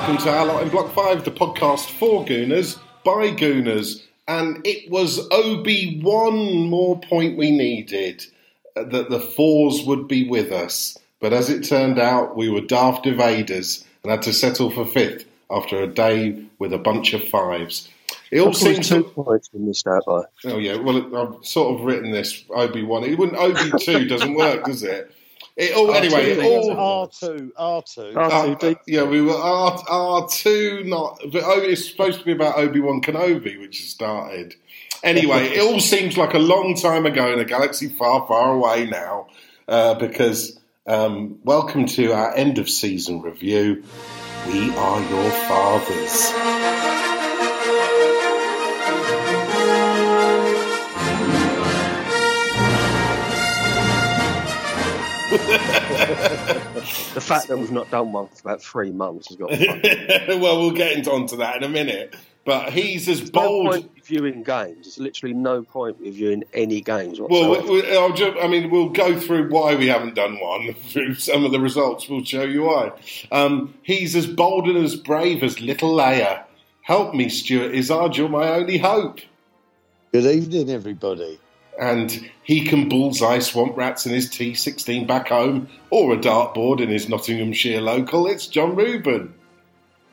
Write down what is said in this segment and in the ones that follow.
welcome to Our Lot in Block 5, the podcast for Gooners, by Gooners. And it was OB one more point we needed uh, that the fours would be with us. But as it turned out, we were daft evaders and had to settle for fifth after a day with a bunch of fives. It all seems two points we the out by. Oh yeah, well I've sort of written this OB one. It wouldn't OB two doesn't work, does it? It all anyway. It all R two, R two, uh, yeah, we were R R two, not. But oh, it's supposed to be about Obi Wan Kenobi, which has started. Anyway, it all seems like a long time ago in a galaxy far, far away now. Uh, because um, welcome to our end of season review. We are your fathers. The fact that we've not done one for about three months has got. well, we'll get into onto that in a minute. But he's as There's bold. No point viewing games. There's literally no point viewing any games whatsoever. Well, we, I'll just, I mean, we'll go through why we haven't done one. Through some of the results, we'll show you why. Um, he's as bold and as brave as little Leia. Help me, Stuart Izzard. You're my only hope. Good evening, everybody and he can bullseye swamp rats in his T16 back home or a dartboard in his Nottinghamshire local. It's John Reuben.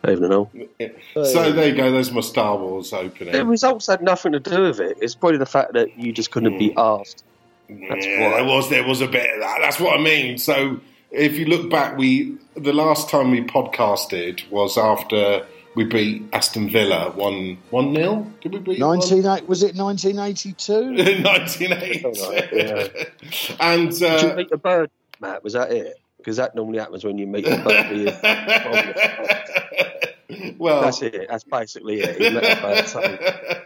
Even know. So there you go. There's my Star Wars opening. The results had nothing to do with it. It's probably the fact that you just couldn't mm. be hmm. asked. That's yeah, there was there was a bit of that. That's what I mean. So if you look back, we the last time we podcasted was after we beat Aston Villa one one nil. Did we beat? Nineteen was it nineteen eighty two? Nineteen eighty. And uh, did you meet a bird, Matt? Was that it? Because that normally happens when you meet a bird. well, that's it. That's basically it. You met a bird. So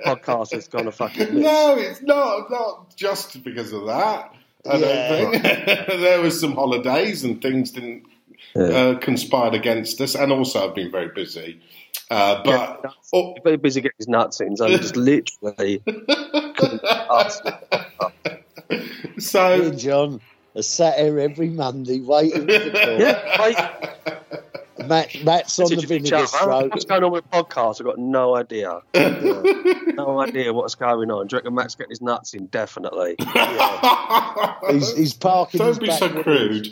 podcast has gone a fucking. Miss. No, it's not. Not just because of that. I yeah. don't think there was some holidays and things didn't yeah. uh, conspired against us, and also I've been very busy. Uh, but yeah, oh, very busy getting his nuts in, so I'm just literally So, hey, John, I sat here every Monday waiting for the call. Yeah, Matt, Matt's on the vinegar stroke. What's going on with podcast? I've got no idea. No idea what's going on. Do you reckon Matt's getting his nuts in? Definitely. Yeah. he's, he's parking. Don't be so wheels. crude.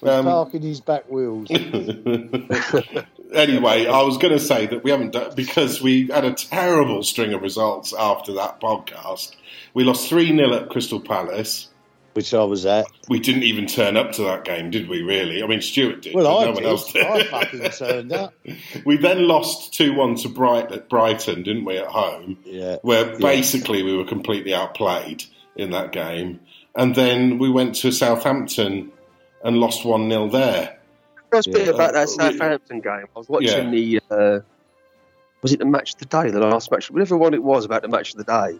He's um, parking his back wheels anyway, I was going to say that we haven't done because we had a terrible string of results after that podcast. We lost 3 0 at Crystal Palace. Which I was at. We didn't even turn up to that game, did we, really? I mean, Stuart did. Well, I no did. one else did. I fucking turned up. we then lost 2 1 to Bright- at Brighton, didn't we, at home? Yeah. Where basically yeah. we were completely outplayed in that game. And then we went to Southampton and lost 1 0 there. First bit about that Southampton game, I was watching yeah. the. Uh, was it the match of the day, the last match, whatever one it was about the match of the day?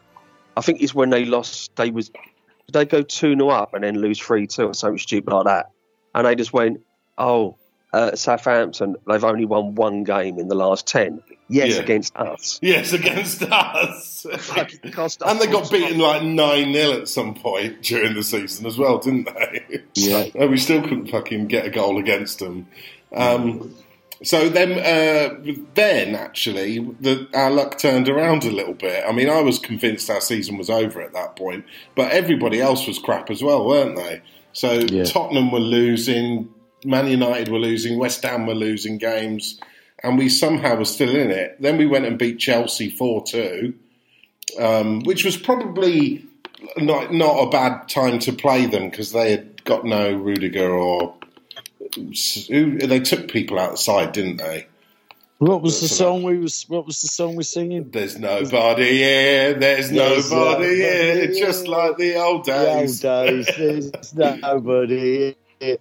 I think it's when they lost. They was did they go two 0 up and then lose three two or something stupid like that, and they just went, oh, uh, Southampton, they've only won one game in the last ten. Yes, yeah. against us. Yes, against us. and they got beaten like 9 0 at some point during the season as well, didn't they? Yeah. and we still couldn't fucking get a goal against them. Um, so then, uh, then actually, the, our luck turned around a little bit. I mean, I was convinced our season was over at that point, but everybody else was crap as well, weren't they? So yeah. Tottenham were losing, Man United were losing, West Ham were losing games and we somehow were still in it. Then we went and beat Chelsea four two, um, which was probably not not a bad time to play them because they had got no Rudiger or they took people outside, didn't they? What was the song we was? What was the song we singing? There's nobody here. There's, there's nobody here. Just like the old days. The old days. There's nobody I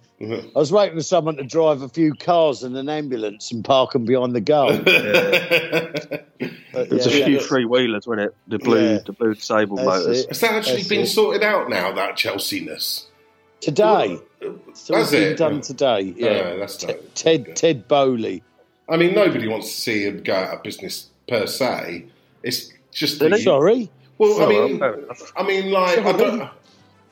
was waiting for someone to drive a few cars and an ambulance and park them behind the goal. Yeah. There's yeah, a few yeah. three wheelers, wasn't it? The blue, yeah. the blue disabled motors. Has that actually that's been it. sorted out now? That Chelsea-ness today. So that's it. Done today. Oh, yeah, that's T- Ted Ted Boehly. I mean, nobody wants to see him go out of business per se. It's just the, sorry. Well, Sorry, I mean, I mean, like, I don't,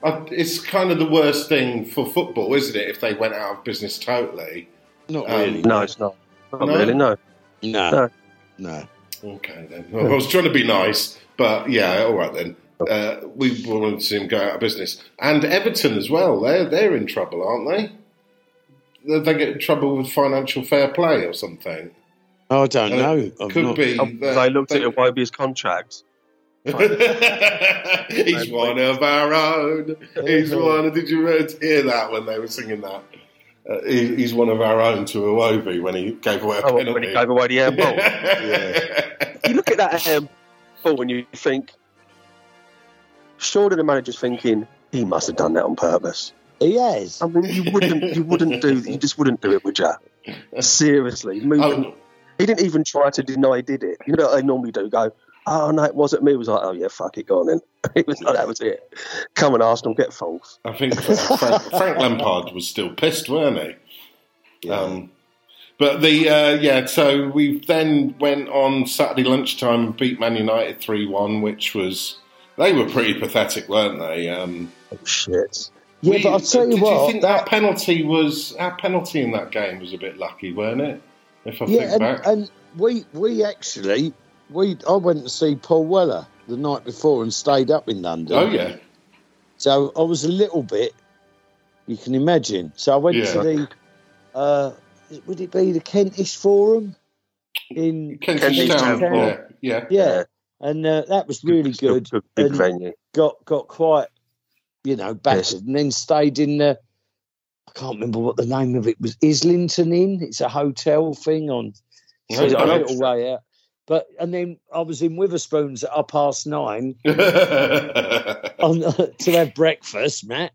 it's kind of the worst thing for football, isn't it? If they went out of business totally. Not um, really. No, it's not. Not no? really, no. No. No. No. Okay, then. Well, I was trying to be nice, but yeah, all right then. Uh, we wanted to see him go out of business. And Everton as well. They're, they're in trouble, aren't they? They get in trouble with financial fair play or something. Oh, I don't uh, know. I've could not... be. They looked they... at Iwobi's contract. He's one of our own. He's one. Did you hear that when they were singing that? Uh, he, he's one of our own to Iwobi when he gave away a oh, penalty. When he gave away the air ball. yeah. You look at that air ball and you think, surely the manager's thinking he must have done that on purpose. He has. I mean, you wouldn't, you wouldn't do, you just wouldn't do it, would you? Seriously, moving. Oh. He didn't even try to deny he did it. You know what they normally do? Go, oh no, it wasn't me. It was like, oh yeah, fuck it, go on then. it was like that was it. Come on, Arsenal, get false. I think Frank, Frank Lampard was still pissed, weren't he? Yeah. Um, but the uh, yeah, so we then went on Saturday lunchtime and beat Man United three one, which was they were pretty pathetic, weren't they? Um, oh, shit. Yeah, we, but I'll tell you did what. you think that, that, penalty was our penalty in that game was a bit lucky, weren't it? If I yeah, think and, back, and we we actually we I went to see Paul Weller the night before and stayed up in London. Oh yeah. So I was a little bit. You can imagine. So I went yeah. to the. Uh, would it be the Kentish Forum in Kentish, Town? Town? Yeah, yeah, yeah. And uh, that was really good. good big venue. Got got quite, you know, battered, yes. and then stayed in the. I can't remember what the name of it was. Islington Inn. It's a hotel thing on. So a little way out. But and then I was in Wetherspoon's at half past nine on, uh, to have breakfast, Matt.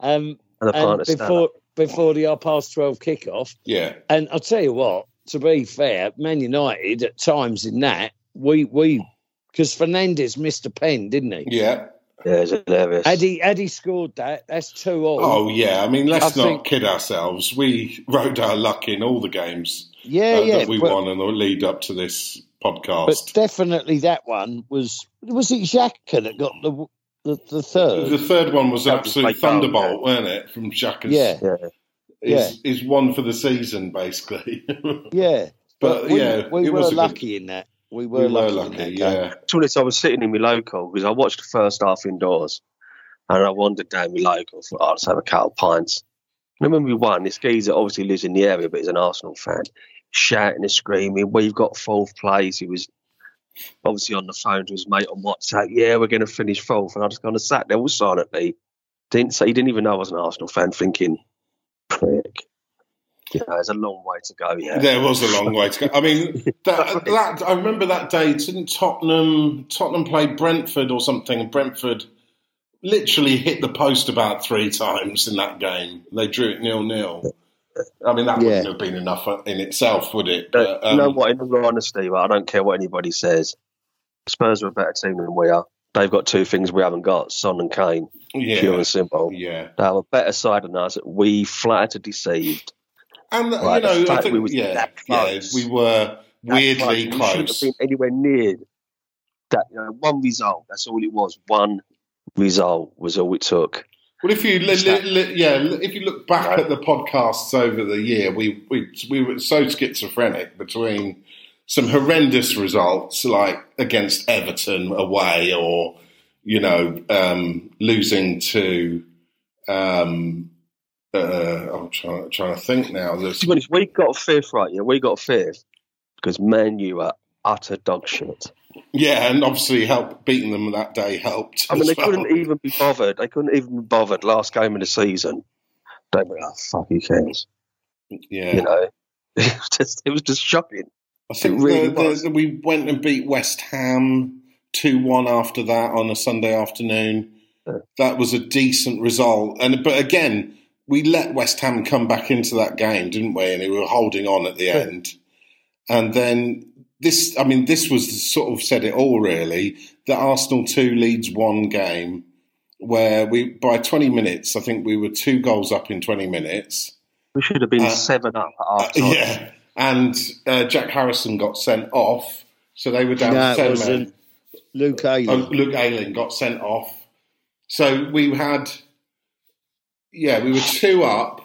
Um, and, and before before the half past twelve kickoff. Yeah. And I'll tell you what, to be fair, Man United at times in that we we because Fernandes missed a pen, didn't he? Yeah. Yeah, it's hilarious. Had he, had he scored that, that's two all. Oh, yeah. I mean, let's I not think... kid ourselves. We rode our luck in all the games yeah, uh, yeah, that we but, won in the lead up to this podcast. But definitely that one was was it Xhaka that got the the, the third. The third one was an absolute oh, thunderbolt, weren't it, from Xhaka's? Yeah, yeah. Is, yeah. is one for the season basically. yeah, but, but we, yeah, we were lucky good... in that. We were, we lucky, were lucky yeah. To honest, I was sitting in my local because I watched the first half indoors, and I wandered down my local for oh, let's have a couple of pints. And when we won, this geezer obviously lives in the area, but he's an Arsenal fan shouting and screaming. We've got fourth place. He was obviously on the phone to his mate on WhatsApp. Yeah, we're going to finish fourth. And I just kind of sat there all silently. Didn't say he didn't even know I was an Arsenal fan, thinking, prick. Yeah, there's a long way to go. Yeah, there was a long way to go. I mean, that, that I remember that day. Didn't Tottenham Tottenham play Brentford or something, and Brentford literally hit the post about three times in that game. They drew it nil nil. I mean, that yeah. wouldn't have been enough in itself, would it? But, um, you know um, what? In all honesty, I don't care what anybody says. Spurs are a better team than we are. They've got two things we haven't got: Son and Kane. Yeah, pure and simple. Yeah, they have a better side than us. We flattered to deceived. And right, you know, I think we yeah, yeah, we were weirdly close. We shouldn't have been anywhere near that. You know, one result. That's all it was. One result was all it took. Well, if you li- li- li- yeah, if you look back at the podcasts over the year, we we we were so schizophrenic between some horrendous results like against Everton away, or you know, um, losing to. Um, uh, I'm trying, trying to think now. There's... We got fifth, right? Yeah, we got fifth because Man U are utter dog shit. Yeah, and obviously help beating them that day helped. I mean, they well. couldn't even be bothered. They couldn't even be bothered last game of the season. They were like, oh, "Fuck, who cares?" Yeah, you know, it was just it was just shocking. I think really the, the, we went and beat West Ham two one after that on a Sunday afternoon. Yeah. That was a decent result, and but again, we let West Ham come back into that game, didn't we? And we were holding on at the yeah. end, and then this, I mean, this was sort of said it all really. That Arsenal two leads one game where we by 20 minutes, I think we were two goals up in 20 minutes. We should have been uh, seven up at half time. Yeah, and uh, Jack Harrison got sent off, so they were down no, ten men. Luke Ayling. Oh, Luke Ayling got sent off. So we had, yeah, we were two up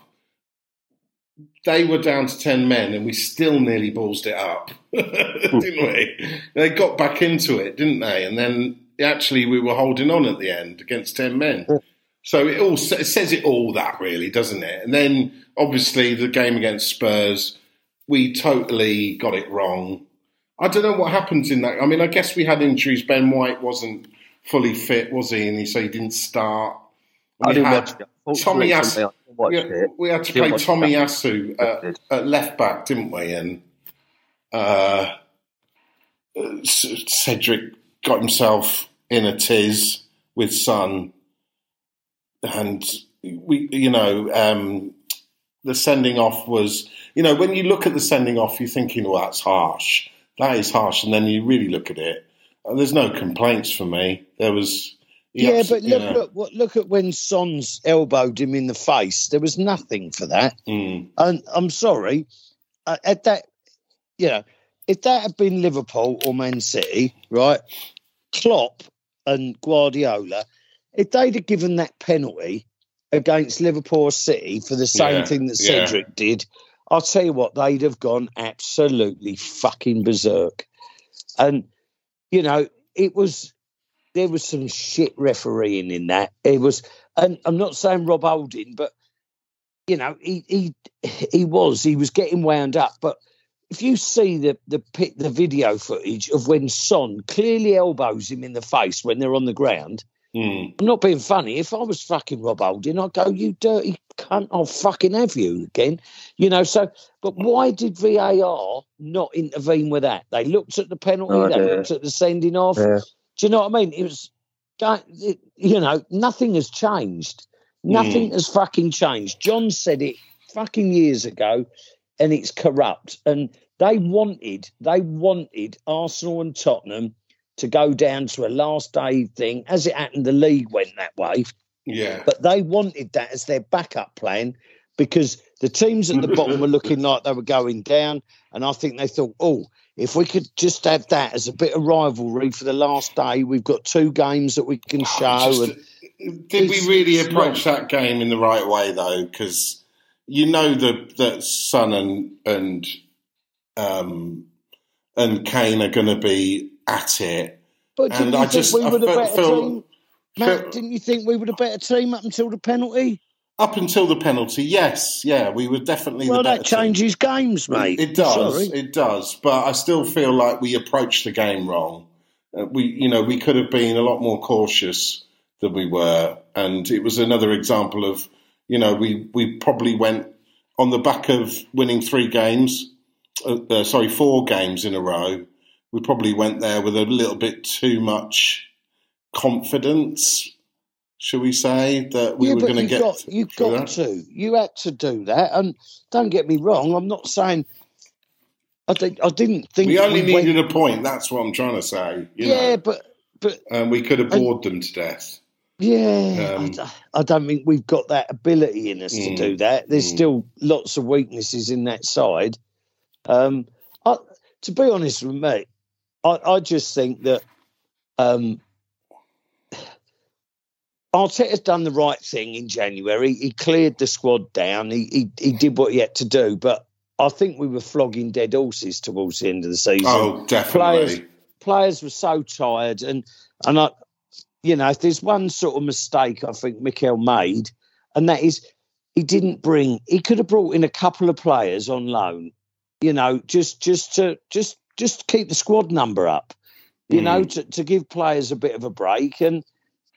they were down to 10 men and we still nearly ballsed it up, didn't we? They got back into it, didn't they? And then actually we were holding on at the end against 10 men. So it all it says it all that really, doesn't it? And then obviously the game against Spurs, we totally got it wrong. I don't know what happens in that. I mean, I guess we had injuries. Ben White wasn't fully fit, was he? And he so he didn't start. I didn't watch it. Tomiyasu. We, we, had to play Tomiyasu at, at, left back, didn't we? And uh, Cedric got himself in a tiz with Son, and we, you know, um, the sending off was, you know, when you look at the sending off, you're thinking, well, that's harsh. That is harsh. And then you really look at it, and there's no complaints for me. There was yeah, but look, look, look at when Son's elbowed him in the face. There was nothing for that. Mm. And I'm sorry, uh, at that, you know, if that had been Liverpool or Man City, right? Klopp and Guardiola, if they'd have given that penalty against Liverpool or City for the same yeah, thing that Cedric yeah. did, I'll tell you what, they'd have gone absolutely fucking berserk. And you know, it was there was some shit refereeing in that. It was, and I'm not saying Rob Holding, but you know, he he he was he was getting wound up. But if you see the the pit, the video footage of when Son clearly elbows him in the face when they're on the ground. Mm. I'm not being funny. If I was fucking Rob Holding, I'd go, "You dirty cunt! I'll fucking have you again." You know. So, but why did VAR not intervene with that? They looked at the penalty. Oh, they looked at the sending off. Yeah. Do you know what I mean? It was, you know, nothing has changed. Nothing mm. has fucking changed. John said it fucking years ago, and it's corrupt. And they wanted, they wanted Arsenal and Tottenham to go down to a last day thing. As it happened, the league went that way. Yeah. But they wanted that as their backup plan because the teams at the bottom were looking like they were going down. And I think they thought, oh, if we could just have that as a bit of rivalry for the last day, we've got two games that we can show. Just, and did we really approach that game in the right way though? Because you know that that Son and and um, and Kane are going to be at it. But didn't and you I think just, we were a better feel, team? Matt, didn't you think we were a better team up until the penalty? Up until the penalty, yes, yeah, we were definitely. Well, that team. changes games, mate. It does, Sorry. it does. But I still feel like we approached the game wrong. Uh, we, you know, we could have been a lot more cautious than we were, and it was another example of, you know, we we probably went on the back of winning three games, uh, uh, sorry, four games in a row. We probably went there with a little bit too much confidence shall we say, that we yeah, were going to get. Got, you got that? to. You had to do that. And don't get me wrong, I'm not saying. I, think, I didn't think we only we needed went, a point. That's what I'm trying to say. yeah, know. but but um, we could have bored and, them to death. Yeah, um, I, I, don't think we've got that ability in us mm, to do that. There's mm. still lots of weaknesses in that side. Um, I, to be honest with me, I, I just think that um, Arteta's done the right thing in January. He cleared the squad down. He, he he did what he had to do. But I think we were flogging dead horses towards the end of the season. Oh, definitely. Players, players were so tired, and and I, you know, if there's one sort of mistake I think Mikel made, and that is he didn't bring. He could have brought in a couple of players on loan. You know, just just to just just keep the squad number up. You mm. know, to, to give players a bit of a break and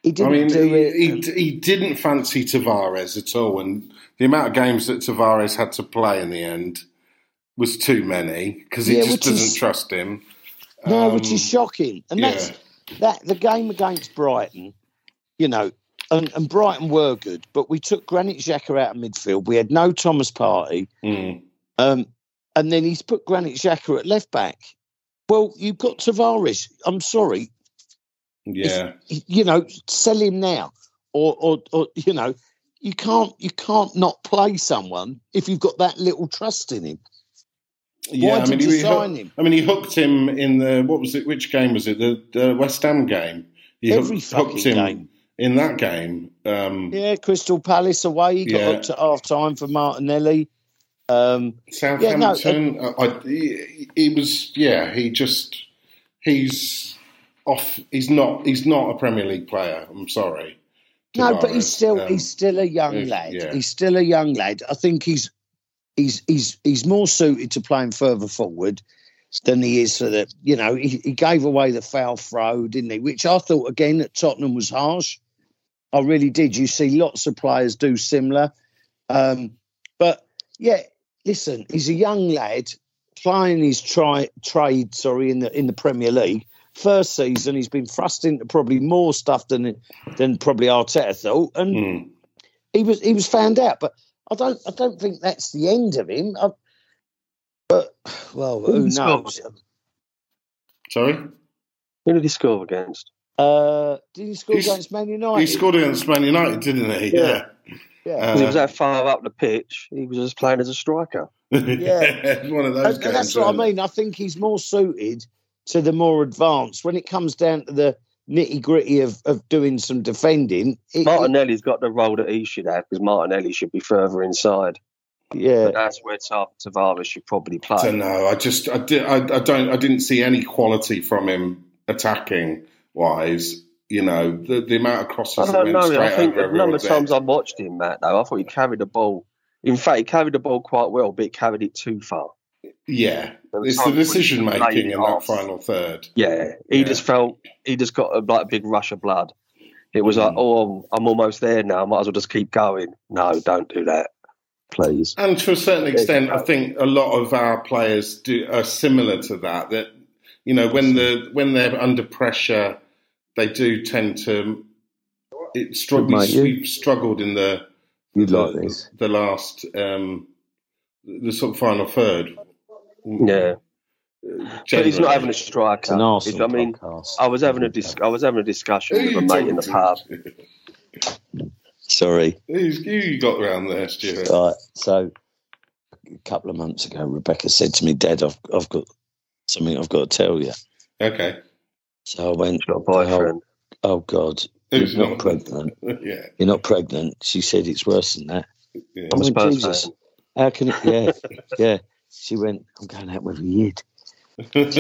he didn't I mean, do he, it. He, he didn't fancy Tavares at all, and the amount of games that Tavares had to play in the end was too many because he yeah, just doesn't is, trust him. No, um, which is shocking, and yeah. that's that. The game against Brighton, you know, and, and, Brighton were good, but we took Granit Xhaka out of midfield. We had no Thomas Partey, mm. um, and then he's put Granit Xhaka at left back. Well, you've got Tavares. I'm sorry, yeah, if, you know, sell him now, or, or, or you know, you can't you can't not play someone if you've got that little trust in him. Yeah, Why I mean, he, hooked, him? I mean, he hooked him in the what was it? Which game was it? The, the West Ham game. He Every hooked, hooked him game. in that game. Um, yeah, Crystal Palace away. He got yeah. hooked at half time for Martinelli. Um, Southampton. Yeah, no, uh, I, he, he, was. Yeah, he just. He's off. He's not. He's not a Premier League player. I'm sorry. No, but he's still. Um, he's still a young lad. Yeah. He's still a young lad. I think he's. He's he's he's more suited to playing further forward than he is for the. You know, he, he gave away the foul throw, didn't he? Which I thought again at Tottenham was harsh. I really did. You see lots of players do similar. Um, but yeah, listen, he's a young lad playing his tri- trade, sorry, in the in the Premier League. First season, he's been thrust into probably more stuff than than probably Arteta thought, and mm. he was he was found out. But I don't I don't think that's the end of him. I, but well, who, who knows? Sorry, who did he score against? Uh, did he score He's, against Man United? He scored against Man United, didn't he? Yeah. yeah. Yeah, uh, he was that far up the pitch. He was just playing as a striker. Yeah, one of those. And, that's what I mean. I think he's more suited to the more advanced when it comes down to the nitty gritty of, of doing some defending. It, Martinelli's it, got the role that he should have because Martinelli should be further inside. Yeah, but that's where Tavares should probably play. I don't know. I just I, did, I, I don't I didn't see any quality from him attacking wise you know, the, the amount of crosses I don't know. I think the number of times I watched him, Matt, though, I thought he carried the ball. In fact, he carried the ball quite well, but he carried it too far. Yeah, it's the decision making in that final third. Yeah, he yeah. just felt he just got a, like a big rush of blood. It was mm. like, oh, I'm almost there now. I might as well just keep going. No, don't do that, please. And to a certain extent, I think a lot of our players do are similar to that. That you know, when the when they're under pressure they do tend to. It str- we, we've struggled in the You'd the, like this. the last um, the sort of final third. Yeah. Generally. But he's not having a striker. I mean, podcast. I was having a dis- I was having a discussion with a mate in the pub. Sorry. Who's, who you got around there, Stuart? Right. So a couple of months ago, Rebecca said to me, "Dad, I've I've got something I've got to tell you." Okay. So I went, Got a boyfriend. Oh, oh God, you're not, not pregnant. yeah. You're not pregnant. She said it's worse than that. Yeah. I'm oh, a Jesus. Fan. How can it? Yeah, yeah. She went, I'm going out with a yid. oh,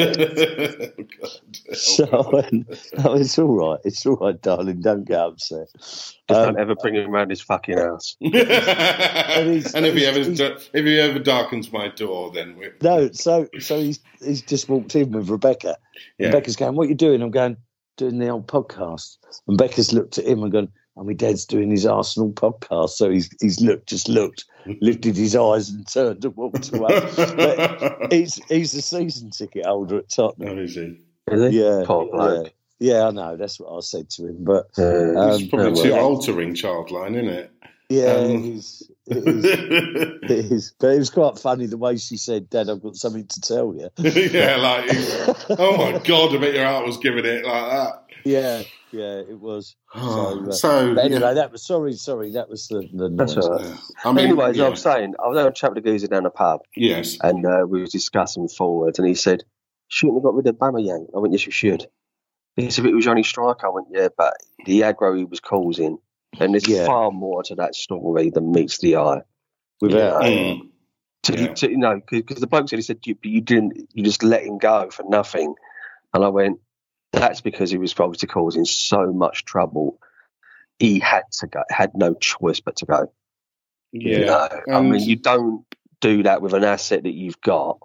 so I went, oh, it's all right. It's all right, darling. Don't get upset. Just um, don't ever bring him around his fucking house. and, and if he ever if he ever darkens my door, then we no. So so he's he's just walked in with Rebecca. Yeah. Rebecca's going, "What are you doing?" I'm going, "Doing the old podcast." And Becca's looked at him and gone, and my dad's doing his Arsenal podcast. So he's he's looked, just looked, lifted his eyes and turned and walked away. but he's he's a season ticket holder at Tottenham. Oh, is he? Is he? Yeah, yeah, yeah. I know. That's what I said to him. But uh, um, it's probably too yeah. altering childline, isn't it? Yeah, um, it, is, it, is, it is. But it was quite funny the way she said, "Dad, I've got something to tell you." yeah, like, oh my god, I bet your heart was giving it like that. Yeah, yeah, it was. So, uh, so anyway, yeah. that was sorry, sorry, that was the. the That's right. Yeah. I mean, Anyways, yeah. I was saying, I was having a chat with the geezer down the pub. Yes, and uh, we were discussing forwards, and he said, "Shouldn't have got rid of Aubameyang." I went, "Yes, you should." He said, "It was your only striker." I went, "Yeah, but the aggro he was causing, and there's yeah. far more to that story than meets the eye." Without. Mm. To, yeah. to, you know, because the bloke said he said you, you didn't, you just let him go for nothing, and I went, that's because he was obviously causing so much trouble. He had to go, had no choice but to go. Yeah. You know? I mean, you don't do that with an asset that you've got.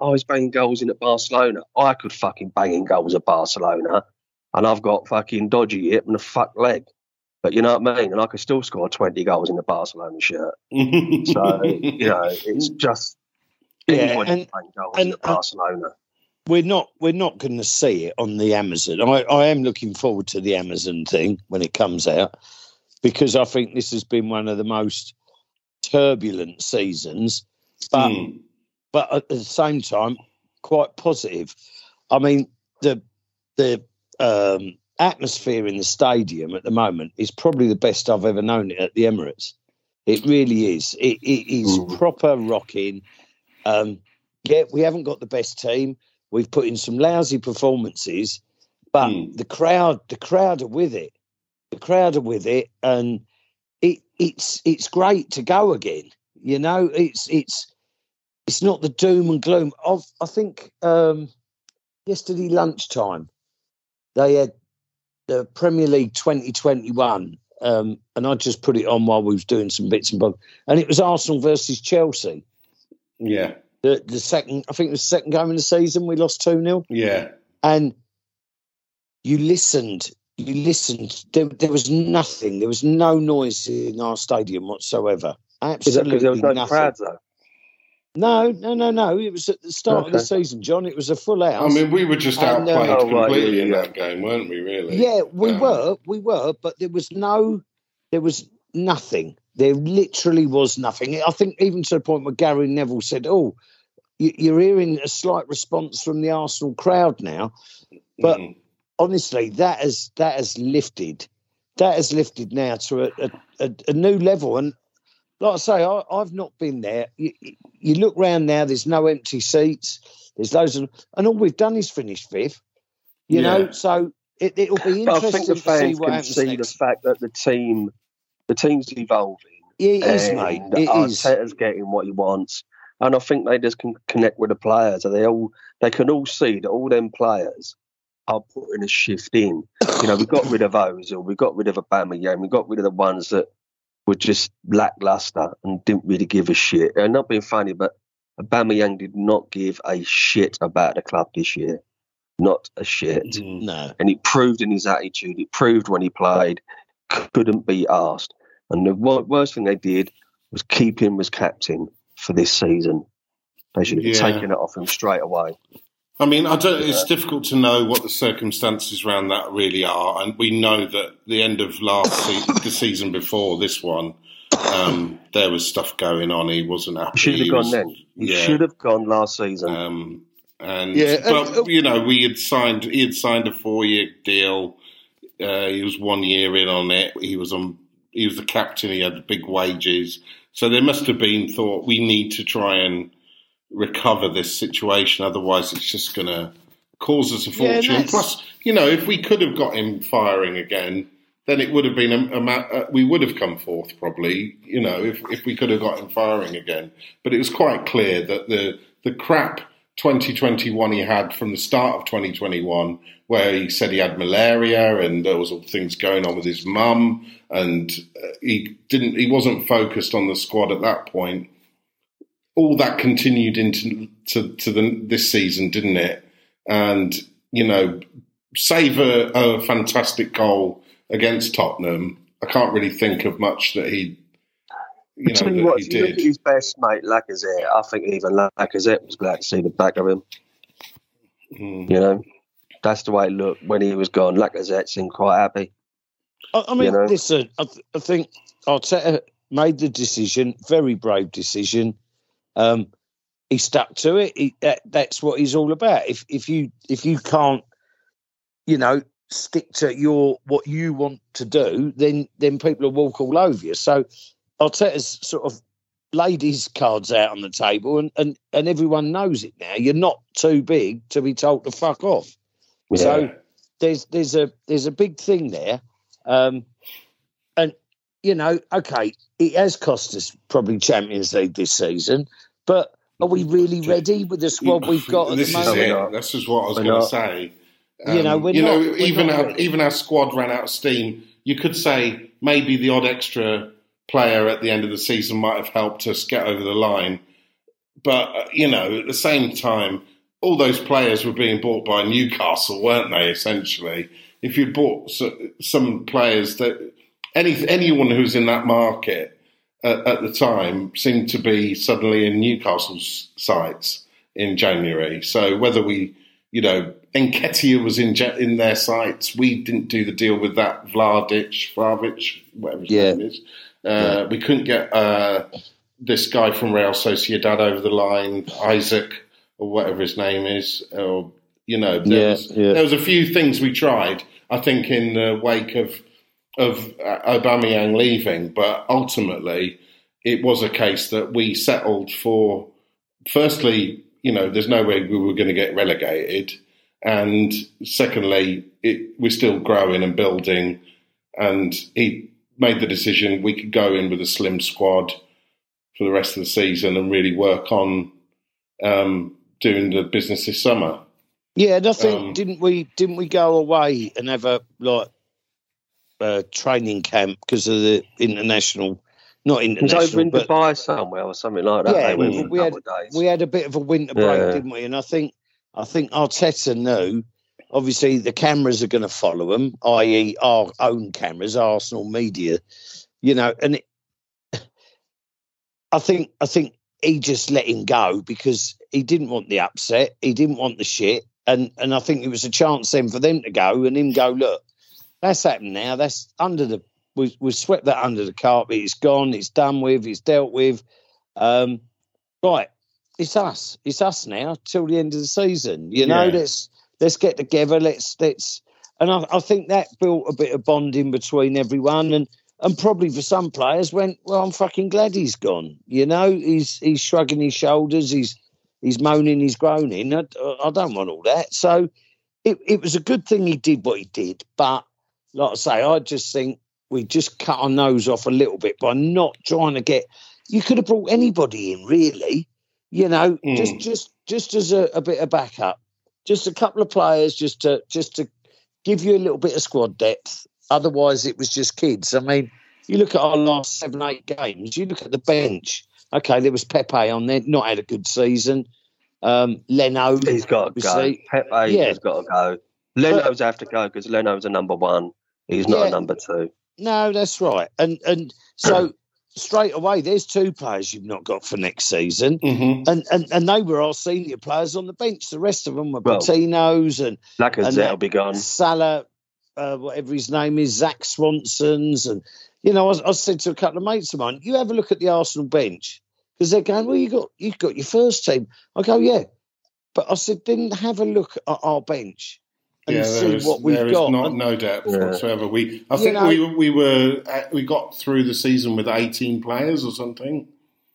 Oh, I was banging goals in at Barcelona. Oh, I could fucking bang in goals at Barcelona, and I've got fucking dodgy hip and a fuck leg. But you know what I mean? And I could still score 20 goals in the Barcelona shirt. so, you know, it's just yeah, and, goals and, at Barcelona we're not we're not going to see it on the Amazon. I, I am looking forward to the Amazon thing when it comes out because I think this has been one of the most turbulent seasons, but mm. but at the same time quite positive. I mean the the um, atmosphere in the stadium at the moment is probably the best I've ever known it at the Emirates. It really is. It, it is mm. proper rocking. Um, yeah, we haven't got the best team We've put in some lousy performances, but mm. the crowd, the crowd are with it. The crowd are with it, and it, it's it's great to go again. You know, it's it's it's not the doom and gloom. Of I think um, yesterday lunchtime they had the Premier League 2021, um, and I just put it on while we was doing some bits and bobs, and it was Arsenal versus Chelsea. Yeah. The the second, I think it was the second game in the season. We lost two 0 Yeah. and you listened. You listened. There, there was nothing. There was no noise in our stadium whatsoever. Absolutely because there was no nothing. crowds though? No, no, no, no. It was at the start of the season, John. It was a full out. I mean, we were just And, uh, outplayed Oh, right, completely yeah, in yeah. that game, weren't we? Really? yeah, we Um, were, we were, but there was no, there was nothing. There literally was nothing. I think even to the point where Gary Neville said, "Oh, you- you're hearing a slight response from the Arsenal crowd now." But mm, honestly, that has that has lifted. That has lifted now to a, a, a, a new level. And like I say, I, I've not been there. You, you look round now. There's no empty seats. There's loads of, and all we've done is finish fifth. You Yeah. know, so it, it'll be But I interesting think the to see what can happens see next. the fact that the team, the team's evolving. It is, mate. It is. Arteta's getting what he wants, and I think they just can connect with the players. And they all they can all see that all them players are putting a shift in. You know, we got rid of Ozil, we got rid of Aubameyang, we got rid of the ones that were just lackluster and didn't really give a shit. And not being funny, but Aubameyang did not give a shit about the club this year. Not a shit. mm. No. And it proved in his attitude. It proved when he played, couldn't be asked. And the worst thing they did was keep him as captain for this season. They should have Yeah. taken it off him straight away. I mean, I don't. It's difficult to know what the circumstances around that really are, and we know that the end of last se- the season before this one, um, there was stuff going on. He wasn't happy. He should have gone was- then. He yeah. should have gone last season. Um, and Yeah, but and- you know, we had signed. He had signed a four-year deal. Uh, he was one year in on it. He was on. He was the captain. He had big wages. So there must have been thought we need to try and recover this situation. Otherwise, it's just going to cause us a fortune. that's- Plus, you know, if we could have got him firing again, then it would have been a, a ma- uh, we would have come forth probably. You know, if if we could have got him firing again. But it was quite clear that the the crap 2021 he had from the start of 2021, where he said he had malaria and there was all things going on with his mum, and uh, he didn't, he wasn't focused on the squad at that point. All that continued into to, to the, this season, didn't it? And you know, save a, a fantastic goal against Tottenham. I can't really think of much that he, you know, Tell you that what, he if you look at did. his best mate, Lacazette, I think even Lacazette was glad to see the back of him. Mm. You know, that's the way it looked when he was gone. Lacazette seemed quite happy. I, I mean, You know? listen, I, th- I think Arteta made the decision, very brave decision. Um, he stuck to it. He, that, that's what he's all about. If if you if you can't, you know, stick to your what you want to do, then then people will walk all over you. So Arteta's sort of laid his cards out on the table, and and and everyone knows it now. You're not too big to be told to fuck off. So there's there's a there's a big thing there, um, and you know, okay, it has cost us probably Champions League this season, but are we really ready with the squad we've got at this the is it. This is what I was going to not. say. You know, we're you not- know, we're even not our even our squad ran out of steam. You could say maybe the odd extra player at the end of the season might have helped us get over the line, but uh, you know, at the same time, all those players were being bought by Newcastle, weren't they? Essentially, if you bought some players that any anyone who's in that market at, at the time seemed to be suddenly in Newcastle's sights in January. So whether we, you know, Enketia was in in their sights, we didn't do the deal with that Vladic, Vlavic, whatever his Yeah. name is. Uh, We couldn't get uh, this guy from Real Sociedad over the line, Isak or whatever his name is, or you know, there, Yeah, was, yeah. there was a few things we tried. I think in the wake of of uh, Aubameyang leaving, but ultimately it was a case that we settled for. Firstly, you know, there's no way we were going to get relegated, and secondly, it, we're still growing and building. And he made the decision we could go in with a slim squad, for the rest of the season and really work on um, doing the business this summer. Yeah, and I think um, didn't we didn't we go away and have a like a training camp because of the international, not international, over in but, Dubai somewhere or something like that. Yeah, we, we had we had a bit of a winter break, yeah. didn't we? And I think I think Arteta knew. Obviously, the cameras are going to follow them, i.e., our own cameras, Arsenal media. You know, and it, I think I think he just let him go because he didn't want the upset, he didn't want the shit, and and I think it was a chance then for them to go and him go, look, that's happened now. That's under the we we swept that under the carpet. It's gone. It's done with. It's dealt with. Um, right, it's us. It's us now till the end of the season. You know, yeah. let's let's get together. Let's let's. And I, I think that built a bit of bonding between everyone, and and probably for some players went, well, I'm fucking glad he's gone. You know, he's he's shrugging his shoulders. He's he's moaning, he's groaning. I, I don't want all that. So it, it was a good thing he did what he did. But like I say, I just think we just cut our nose off a little bit by not trying to get. You could have brought anybody in, really. You know, mm. just just just as a, a bit of backup, just a couple of players, just to just to give you a little bit of squad depth. Otherwise, it was just kids. I mean, you look at our last seven, eight games. You look at the bench. Okay, there was Pepe on there, not had a good season. Um, Leno, he's got to go. Pepe yeah. has got to go. Leno's have to go because Leno's a number one. He's not yeah. a number two. No, that's right. And and so straight away, there's two players you've not got for next season, mm-hmm. and, and and they were our senior players on the bench. The rest of them were well, Patinos and Lacazette will be gone. Salah, uh, whatever his name is, Zach Swanson's, and you know, I, I, said to a couple of mates of mine, you have a look at the Arsenal bench because they're going, well, you got you got your first team. I go, yeah, but I said, didn't have a look at our bench and yeah, see is, what we've got. not and, no depth yeah. whatsoever. We, I think know, we we were uh, we got through the season with eighteen players or something.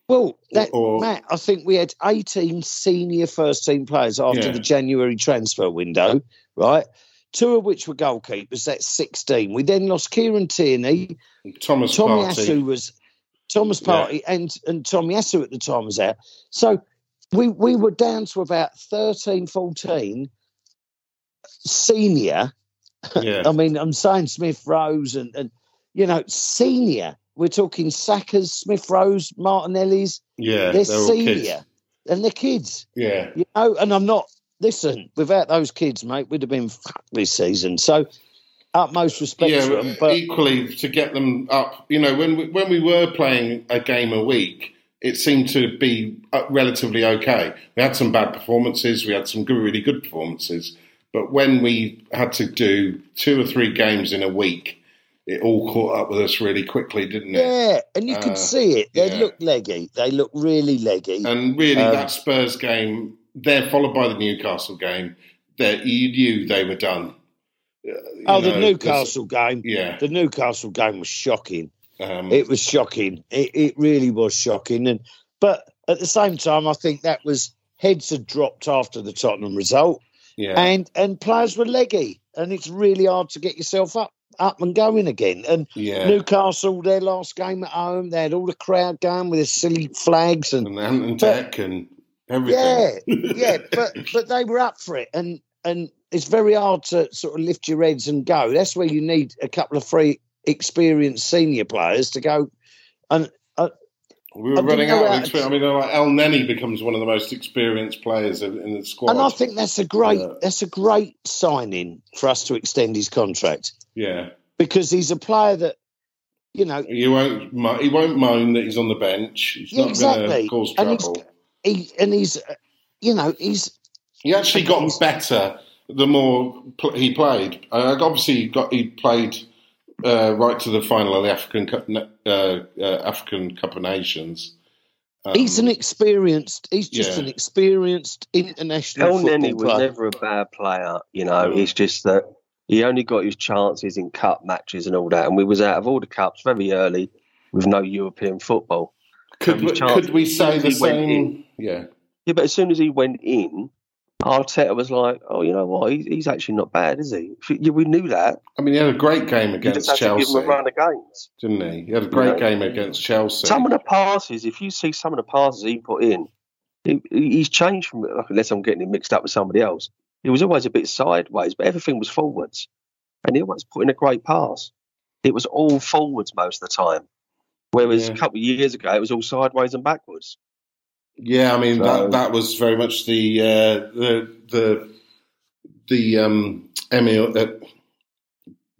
Well, that, or, Matt, I think we had 18 senior first team players after yeah. the January transfer window, right? Two of which were goalkeepers. That's 16. We then lost Kieran Tierney. Thomas Tomiyasu was Thomas Partey, yeah. and and Tomiyasu at the time was out. So we we were down to about 13, 14 senior. Yeah. I mean, I'm saying Smith Rowe's and, and you know, senior. We're talking Saka's, Smith Rowe's, Martinelli's. Yeah, they're, they're senior. And they're kids. Yeah. You know, and I'm not listen, without those kids, mate, we'd have been fucked this season. So utmost respect yeah, them, but equally to get them up. You know, when we, when we were playing a game a week, it seemed to be uh, relatively okay. We had some bad performances, we had some good, really good performances, but when we had to do two or three games in a week, it all caught up with us really quickly, didn't it? Yeah, and you uh, could see it. They yeah. look leggy. They look really leggy. And really, um, that Spurs game, there followed by the Newcastle game, that you knew they were done. Uh, oh, know, the Newcastle game. Yeah, the Newcastle game was shocking. Um, it was shocking. It, it really was shocking. And but at the same time, I think that was heads had dropped after the Tottenham result. Yeah. And and players were leggy, and it's really hard to get yourself up up and going again. And yeah. Newcastle, their last game at home, they had all the crowd going with their silly flags and, and Ant Dec and everything. Yeah, yeah, but but they were up for it, and and it's very hard to sort of lift your heads and go. That's where you need a couple of free experienced senior players to go and we were running out of experience. I mean, like Elneny becomes one of the most experienced players in the squad, and I think that's a great that's a great signing for us to extend his contract. Yeah, because he's a player that you know you won't he won't moan that he's on the bench. He's yeah, not exactly. cause trouble. And he's, he, and he's you know he's he actually got better the more he played. Uh, obviously, he got he played uh, right to the final of the African Cup, uh, uh, African Cup of Nations. Um, he's an experienced. He's just yeah. an experienced international. Elneny was never a bad player. You know, mm. it's just that he only got his chances in cup matches and all that, and we was out of all the cups very early with no European football. Could we, could we say the same? Yeah. Yeah, but as soon as he went in, Arteta was like, "Oh, you know what? He, he's actually not bad, is he?" We knew that. I mean, he had a great game against Chelsea. give him a run of games, didn't he? He had a great game against Chelsea. Some of the passes, if you see some of the passes he put in, he, he's changed from. Unless I'm getting him mixed up with somebody else, he was always a bit sideways, but everything was forwards, and he always put in a great pass. It was all forwards most of the time, whereas yeah. a couple of years ago it was all sideways and backwards. Yeah, I mean so, that that was very much the uh, the the the um Emil uh,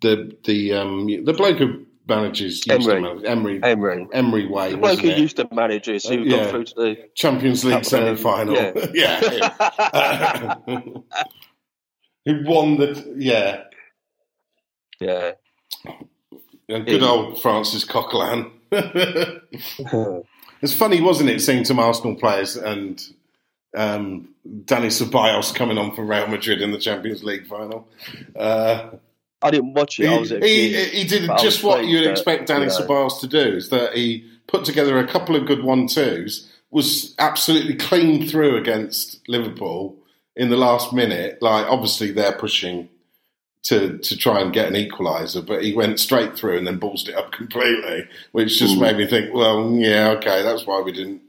the the um the bloke who manages Emery. Manage, Emery Emery Emery way. The bloke who used to manage us who uh, yeah. got through to the Champions League semi final. Yeah, yeah. who won the yeah yeah. good old Francis Coquelin. It's funny, wasn't it, seeing some Arsenal players and um, Dani Ceballos coming on for Real Madrid in the Champions League final. Uh, I didn't watch it. He, he, he, did just what you'd expect Dani you know. Ceballos to do. Is that he put together a couple of good one twos, was absolutely clean through against Liverpool in the last minute. Like obviously they're pushing to to try and get an equaliser, but he went straight through and then ballsed it up completely, which just Ooh. made me think, well, yeah, okay, that's why we didn't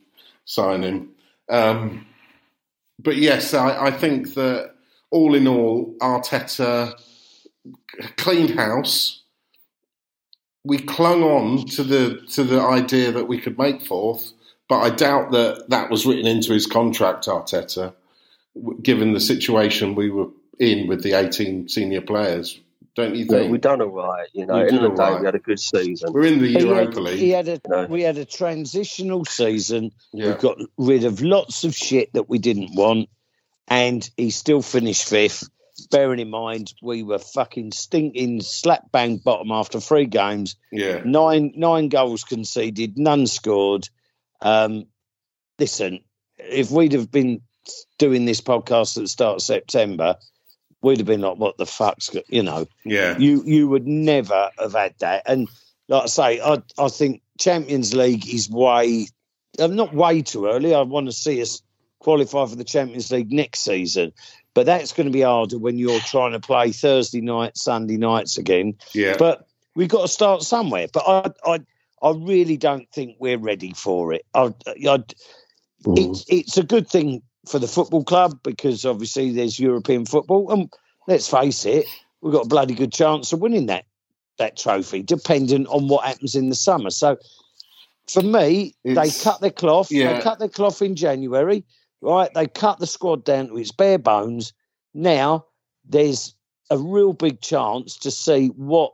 sign him. Um, but yes, I, I, think that all in all, Arteta cleaned house. We clung on to the to the idea that we could make fourth, but I doubt that that was written into his contract, Arteta, given the situation we were in with the 18 senior players. Don't you think? Yeah, we've done all right. You know, in the day, right. we had a good season. We're in the Europa had, League. He had a, you know? We had a transitional season. Yeah. We got rid of lots of shit that we didn't want, and he still finished fifth. Bearing in mind, we were fucking stinking slap bang bottom after three games. Yeah, nine nine goals conceded, none scored. Um, listen, if we'd have been doing this podcast at the start of September, we'd have been like, "What the fuck's?" You know, yeah. You you would never have had that. And like I say, I I think Champions League is way, uh, not way too early. I want to see us qualify for the Champions League next season, but that's going to be harder when you're trying to play Thursday night, Sunday nights again. Yeah. But we've got to start somewhere. But I I I really don't think we're ready for it. I, I, mm. it's it's a good thing for the football club because obviously there's European football, and let's face it, we've got a bloody good chance of winning that that trophy, dependent on what happens in the summer. So, for me, it's, they cut their cloth. Yeah. They cut their cloth in January, right? They cut the squad down to its bare bones. Now there's a real big chance to see what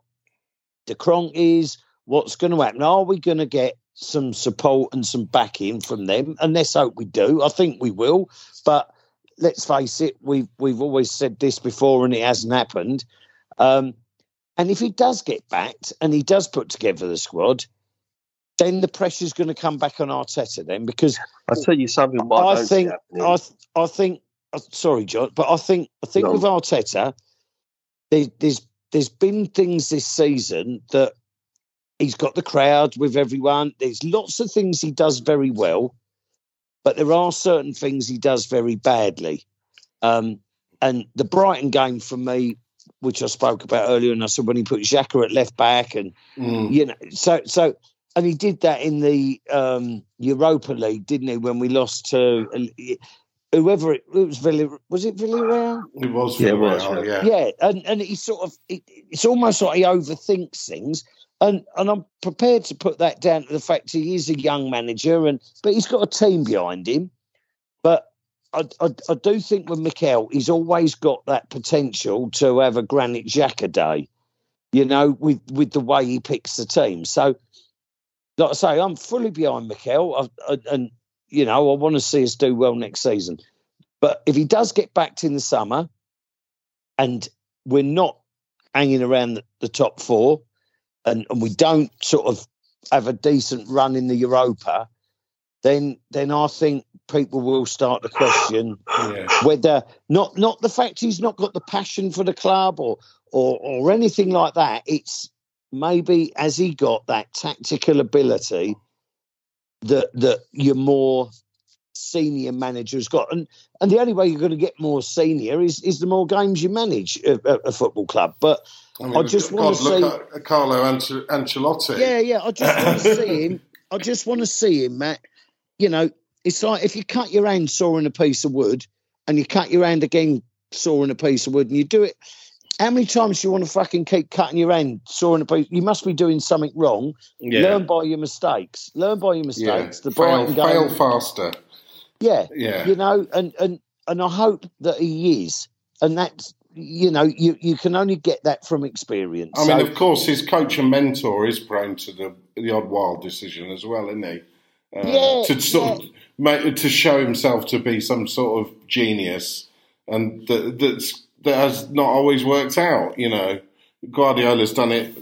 the cronk is, what's going to happen. Are we going to get some support and some backing from them, and let's hope we do. I think we will, but let's face it, we've we've always said this before, and it hasn't happened. Um, and if he does get backed and he does put together the squad, then the pressure's going to come back on Arteta. Then because I'll tell you something. I think I I think uh, sorry, John, but I think I think no. with Arteta, there, there's there's been things this season that he's got the crowd with everyone. There's lots of things he does very well, but there are certain things he does very badly. Um, and the Brighton game for me, which I spoke about earlier, and I said when he put Xhaka at left back, and mm. you know, so so, and he did that in the um, Europa League, didn't he? When we lost to whoever it, it was, Villar, was it Villarreal? It was Villarreal, yeah, yeah. yeah. And and he sort of, it, it's almost like he overthinks things. And and I'm prepared to put that down to the fact he is a young manager, and but he's got a team behind him. But I, I, I do think with Mikel, he's always got that potential to have a Granit Xhaka day, you know, with with the way he picks the team. So, like I say, I'm fully behind Mikel, I, I, and you know, I want to see us do well next season. But if he does get backed in the summer, and we're not hanging around the, the top four, and, and we don't sort of have a decent run in the Europa, then then I think people will start to question yeah. whether not not the fact he's not got the passion for the club or or or anything like that. It's maybe has he got that tactical ability that that you're more senior manager has got. And and the only way you're going to get more senior is is the more games you manage at, a football club. But I, mean, I just want to see Carlo Ancelotti. Yeah, yeah. I just want to see him. I just want to see him, Matt. You know, it's like if you cut your hand sawing a piece of wood, and you cut your hand again sawing a piece of wood, and you do it. How many times do you want to fucking keep cutting your hand, sawing a piece? You must be doing something wrong. Yeah. Learn by your mistakes. Learn by your mistakes. Yeah. The fail, fail faster. Yeah, yeah. You know, and and and I hope that he is, and that's you know, you you can only get that from experience. I so, mean, of course, his coach and mentor is prone to the the odd wild decision as well, isn't he? Uh, yeah, to sort yeah. of make, to show himself to be some sort of genius, and that that's that has not always worked out. You know, Guardiola's done it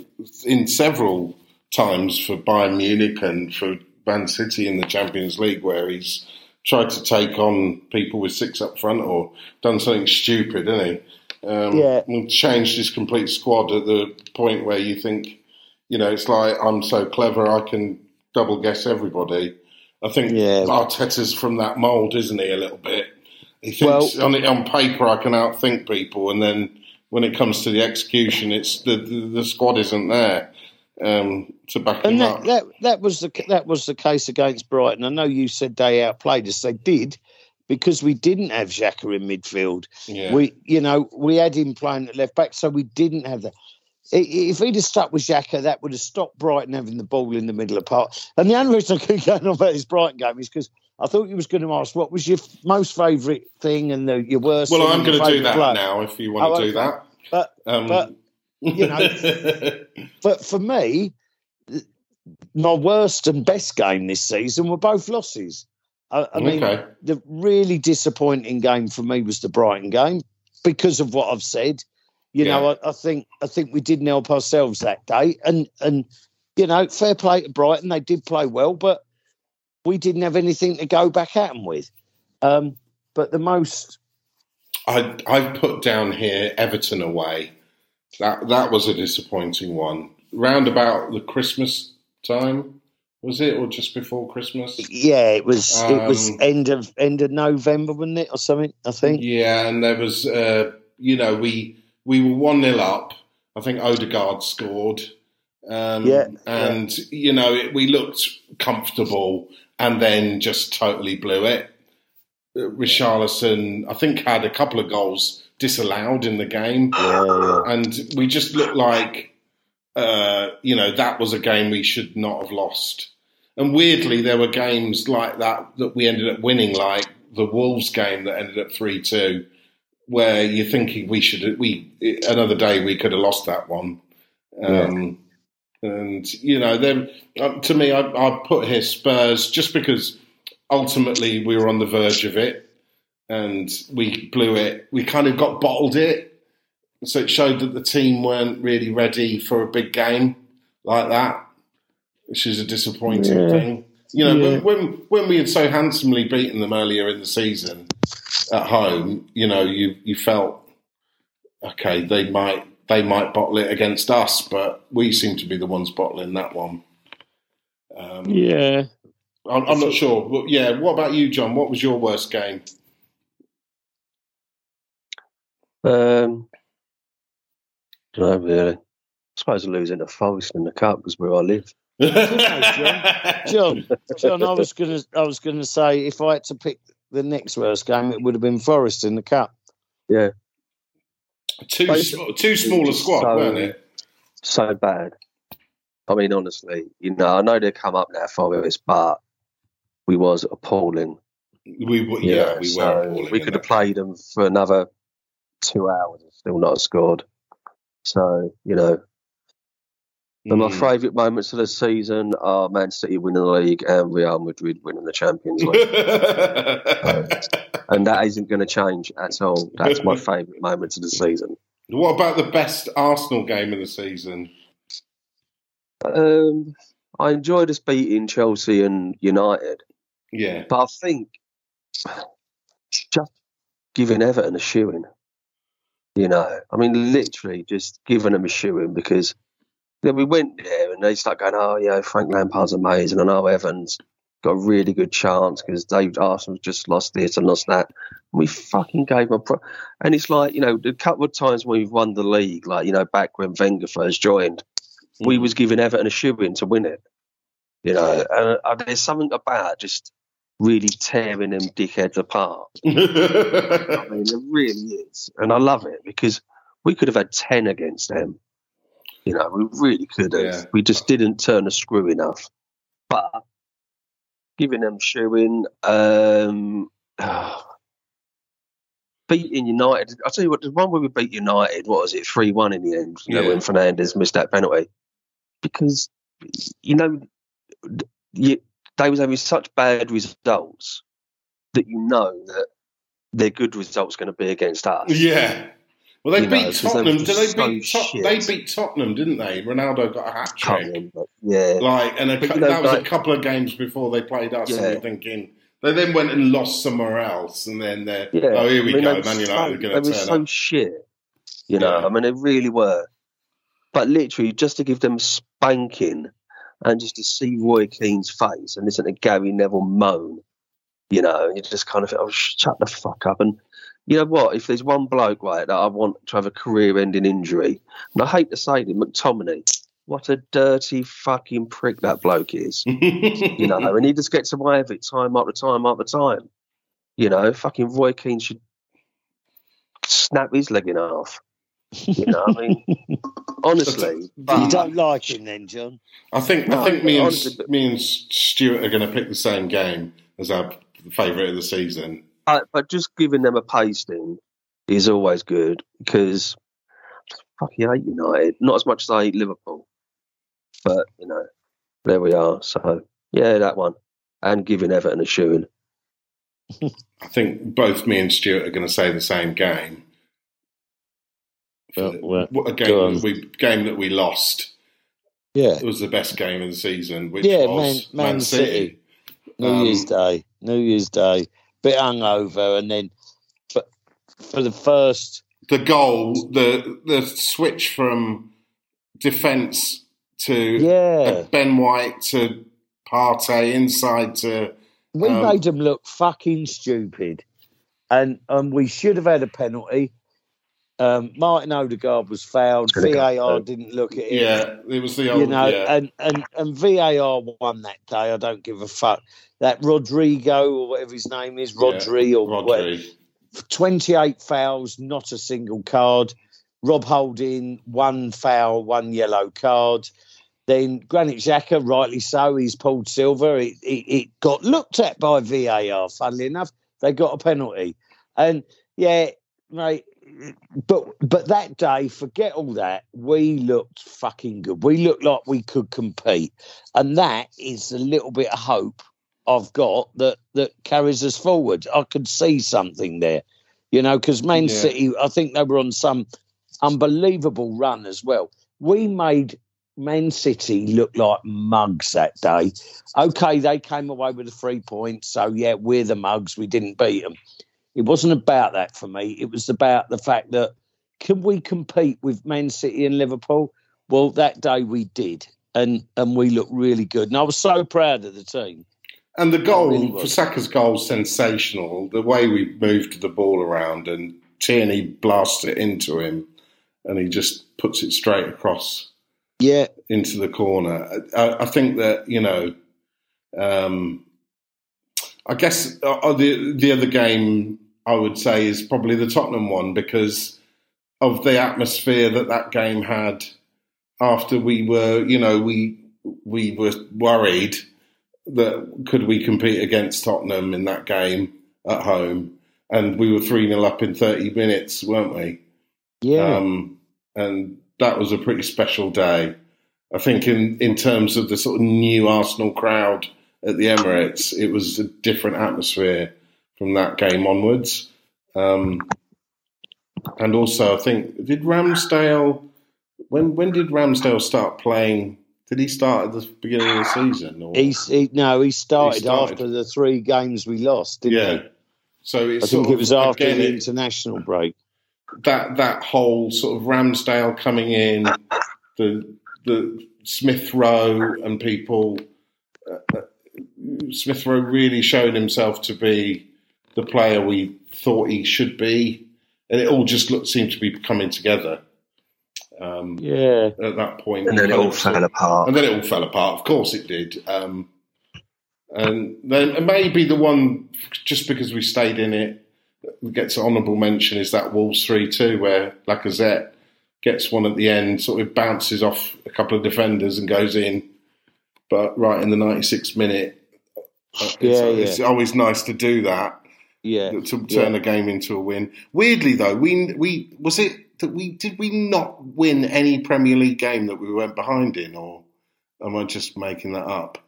in several times for Bayern Munich and for Man City in the Champions League, where he's tried to take on people with six up front or done something stupid, isn't he? Um, yeah. And changed his complete squad at the point where you think, you know, it's like I'm so clever I can double guess everybody. I think yeah. Arteta's from that mould, isn't he? A little bit. He thinks well, on on paper I can outthink people, and then when it comes to the execution, it's the the, the squad isn't there um, to back and that, that, that was the that was the case against Brighton. I know you said they outplayed us. They did because we didn't have Xhaka in midfield. Yeah. We, you know, we had him playing at left back, so we didn't have that. If he'd have stuck with Xhaka, that would have stopped Brighton having the ball in the middle of the park. And the only reason I keep going on about this Brighton game is because I thought you was going to ask what was your most favourite thing and the, your worst. Well, I'm going to do that now if you want oh, to do okay. that. But, um, but you know, but for me, my worst and best game this season were both losses. I, I mean, okay. the really disappointing game for me was the Brighton game because of what I've said. You yeah. know, I, I, think I think we didn't help ourselves that day, and and you know, fair play to Brighton, they did play well, but we didn't have anything to go back at them with. Um, but the most, I I put down here Everton away that that was a disappointing one. Round about the Christmas time, was it, or just before Christmas? Yeah, it was. Um, it was um, end of end of November, wasn't it, or something? I think. Yeah, and there was, uh, you know, we we were one 0 up. I think Odegaard scored. Um, yeah, and yeah. you know, it, we looked comfortable, and then just totally blew it. Uh, Richarlison, I think, had a couple of goals disallowed in the game. Yeah, And we just looked like, uh, you know, that was a game we should not have lost. And weirdly, there were games like that that we ended up winning, like the Wolves game that ended up 3 2, where you're thinking we should, we another day we could have lost that one. Um, yeah. And, you know, then uh, to me, I, I put here Spurs just because ultimately we were on the verge of it and we blew it. We kind of got bottled it, so it showed that the team weren't really ready for a big game like that, which is a disappointing yeah. thing. You know, yeah. when when we had so handsomely beaten them earlier in the season at home, you know, you you felt okay, they might they might bottle it against us, but we seem to be the ones bottling that one. Um, yeah, I'm, I'm not sure. But yeah, what about you, John? What was your worst game? Um, don't really. I suppose losing to Forest in the cup was where I live. John, John, John, I was gonna, I was gonna say if I had to pick the next worst game, it would have been Forest in the cup. Yeah, too too small a squad, so, weren't it? So bad. I mean, honestly, you know, I know they come up now for us, but we was appalling. We were, yeah, yeah we so were. we could have played them for another two hours and still not have scored. So, you know, mm. my hmm. favourite moments of the season are Man City winning the league and Real Madrid winning the Champions League. and that isn't going to change at all. That's my favourite moments of the season. What about the best Arsenal game of the season? Um, I enjoyed us beating Chelsea and United. Yeah. But I think just giving Everton a shoeing. You know, I mean, literally just giving them a shoeing because then we went there and they start going, oh, yeah, Frank Lampard's amazing. I know Evans got a really good chance because David Arsenal just lost this and lost that. We fucking gave them, pro- and it's like you know, a couple of times when we've won the league, like you know, back when Wenger first joined, mm. we was giving Everton a shoe in to win it. You know, and uh, there's something about just really tearing them dickheads apart. I mean, it really is, and I love it because we could have had ten against them. You know, we really could have. Yeah. We just didn't turn a screw enough. But giving them shoeing, um, beating United. I'll tell you what, the one where we beat United, what was it, 3 1 in the end, you yeah. know, when Fernandes missed that penalty. Because, you know, you, they was having such bad results that you know that their good results going to be against us. Yeah. Well, they you beat know, Tottenham. Did they so beat Tot- They beat Tottenham, didn't they? Ronaldo got a hat trick. Yeah. Like, and a, know, that was like, a couple of games before they played us, yeah. and you're thinking they then went and lost somewhere else, and then they're yeah. oh here we I mean, go, Man United so, are going to turn They were so up. shit. You know, yeah. I mean, they really were. But literally, just to give them spanking and just to see Roy Keane's face and listen to Gary Neville moan, you know, you just kind of oh, shut the fuck up. And you know what? If there's one bloke right that I want to have a career-ending injury, and I hate to say it, McTominay, what a dirty fucking prick that bloke is. you know, and he just gets away with it time after time after time. You know, fucking Roy Keane should snap his leg in half. You know, I mean, honestly, but, you don't like him, then, John. I think no, I think me and honestly, me and Stuart are going to pick the same game as our favourite of the season. But, but just giving them a pasting is always good because I fucking hate United. Not as much as I hate Liverpool, but you know, there we are. So yeah, that one, and giving Everton a shoeing. I think both me and Stuart are going to say the same game. Oh, well, a game that we game that we lost. Yeah, it was the best game of the season. Which yeah, was Man, Man, Man City. City. New um, Year's Day. New Year's Day. Bit hungover, and then for, for the first the goal, the the switch from defence to yeah. Ben White to Partey inside to. We um, made them look fucking stupid, and and we should have had a penalty. Um, Martin Odegaard was fouled. VAR didn't look at it. Yeah, it was the old, you know, yeah. and, and and VAR won that day. I don't give a fuck. That Rodrigo or whatever his name is, Rodri yeah, or Rodri. whatever. Twenty-eight fouls, not a single card. Rob Holding, one foul, one yellow card. Then Granit Xhaka, rightly so, he's pulled silver. It, it, it got looked at by VAR. Funnily enough, they got a penalty, and yeah, mate, but but that day, forget all that. We looked fucking good. We looked like we could compete, and that is a little bit of hope I've got that that carries us forward. I could see something there, you know, because Man yeah. City, I think they were on some unbelievable run as well. We made Man City look like mugs that day. Okay, they came away with the three points, so yeah, we're the mugs. We didn't beat them. It wasn't about that for me. It was about the fact that can we compete with Man City and Liverpool? Well, that day we did, and and we looked really good. And I was so proud of the team. And the goal really for Saka's goal sensational. The way we moved the ball around and Tierney blasts it into him, and he just puts it straight across. Yeah, into the corner. I, I think that you know. Um, I guess uh, the the other game I would say is probably the Tottenham one because of the atmosphere that that game had after we were, you know, we we were worried that could we compete against Tottenham in that game at home, and we were three 0 up in thirty minutes, weren't we? Yeah. Um, and that was a pretty special day. I think in in terms of the sort of new Arsenal crowd at the Emirates, it was a different atmosphere from that game onwards. Um, and also, I think did Ramsdale when when did Ramsdale start playing? Did he start at the beginning of the season? Or? He's, he, no, he started, he started, after the three games we lost, didn't yeah. he? So I think it was after again, the international break. That that whole sort of Ramsdale coming in, the the Smith Rowe and people. Uh, Smith Rowe really showing himself to be the player we thought he should be, and it all just looked, seemed to be coming together. Um, yeah. At that point, and then it all fell apart. And then it all fell apart. Of course, it did. Um, and then and maybe the one just because we stayed in it gets an honourable mention is that Wolves three two where Lacazette gets one at the end, sort of bounces off a couple of defenders and goes in. But right in the 96th minute, it's, yeah, yeah. it's always nice to do that. Yeah, to turn yeah. a game into a win. Weirdly though, we we was it that we did we not win any Premier League game that we went behind in, or am I just making that up?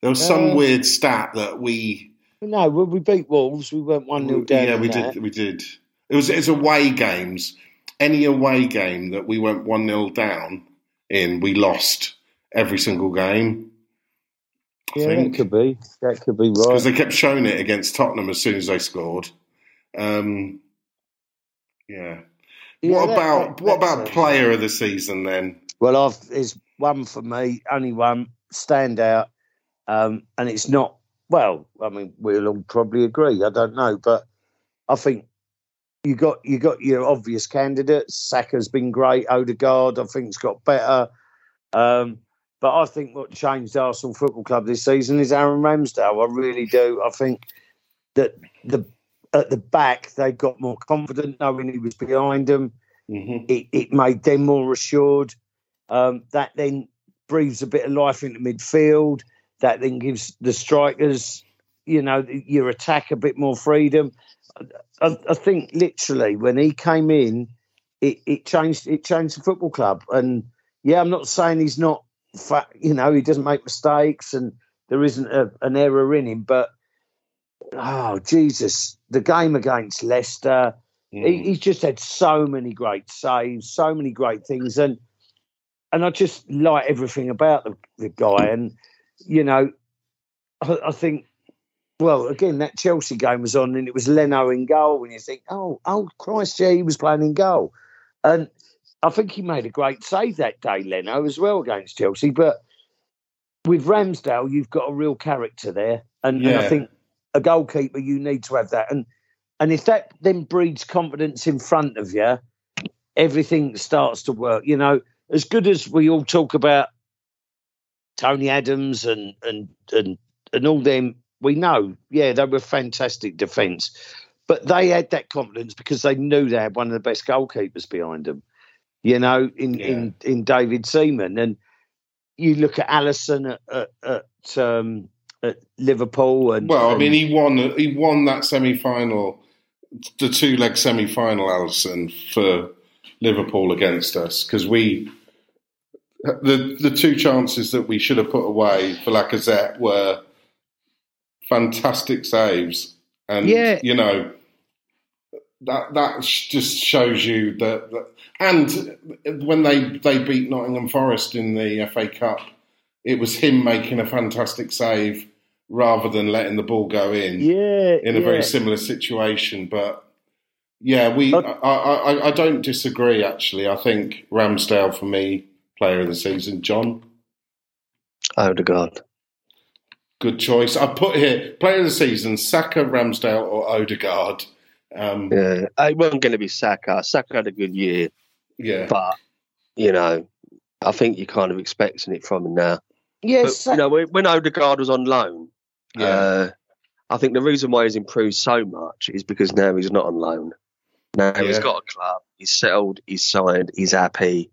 There was some uh, weird stat that we. No, we beat Wolves, we went one 0 down. Yeah, we that. did. We did. It was it's away games. Any away game that we went one 0 down in, we lost every single game. Yeah, think. that could be. That could be right. Because they kept showing it against Tottenham as soon as they scored. Um, yeah. yeah. What that, about that, what about player of the season then? Well, I've is one for me, only one standout, um, and it's not. Well, I mean, we'll all probably agree. I don't know, but I think you got you got your obvious candidates. Saka's been great. Odegaard, I think, has got better. Um, but I think what changed Arsenal Football Club this season is Aaron Ramsdale. I really do. I think that the at the back they got more confident knowing he was behind them. Mm-hmm. It, it, made them more assured. Um, that then breathes a bit of life into midfield. That then gives the strikers, you know, your attack a bit more freedom. I, I think literally when he came in, it, it changed. It changed the football club. And yeah, I'm not saying he's not you know, he doesn't make mistakes and there isn't a, an error in him. But oh Jesus, the game against Leicester, mm. he, he's just had so many great saves, so many great things, and and I just like everything about the, the guy. And you know, I, I think well, again, that Chelsea game was on and it was Leno in goal, and you think, oh, oh Christ, yeah, he was playing in goal. And I think he made a great save that day, Leno, as well against Chelsea. But with Ramsdale, you've got a real character there, and, yeah. and, I think a goalkeeper you need to have that. And and if that then breeds confidence in front of you, everything starts to work. You know, as good as we all talk about Tony Adams and and and and all them, we know, yeah, they were fantastic defence, but they had that confidence because they knew they had one of the best goalkeepers behind them you know, in yeah. in in David Seaman, and you look at Alisson at at, at, um, at Liverpool, and well, I mean, he won he won that semi final, the two leg semi final, Alisson for Liverpool against us because we. The the two chances that we should have put away for Lacazette were fantastic saves, and yeah. you know that that just shows you that, that, and when they they beat Nottingham Forest in the FA Cup, it was him making a fantastic save rather than letting the ball go in. Yeah, in a yeah. very similar situation, but yeah, we. I, I, I don't disagree. Actually, I think Ramsdale for me, player of the season. John Odegaard. Good choice. I put here player of the season: Saka, Ramsdale, or Odegaard. Um, yeah, it wasn't going to be Saka. Saka had a good year. Yeah, but you know, I think you're kind of expecting it from him now. Yes, but, you know, when Odegaard was on loan, yeah. Uh, I think the reason why he's improved so much is because now he's not on loan. Now yeah. he's got a club, he's settled, he's signed, he's happy,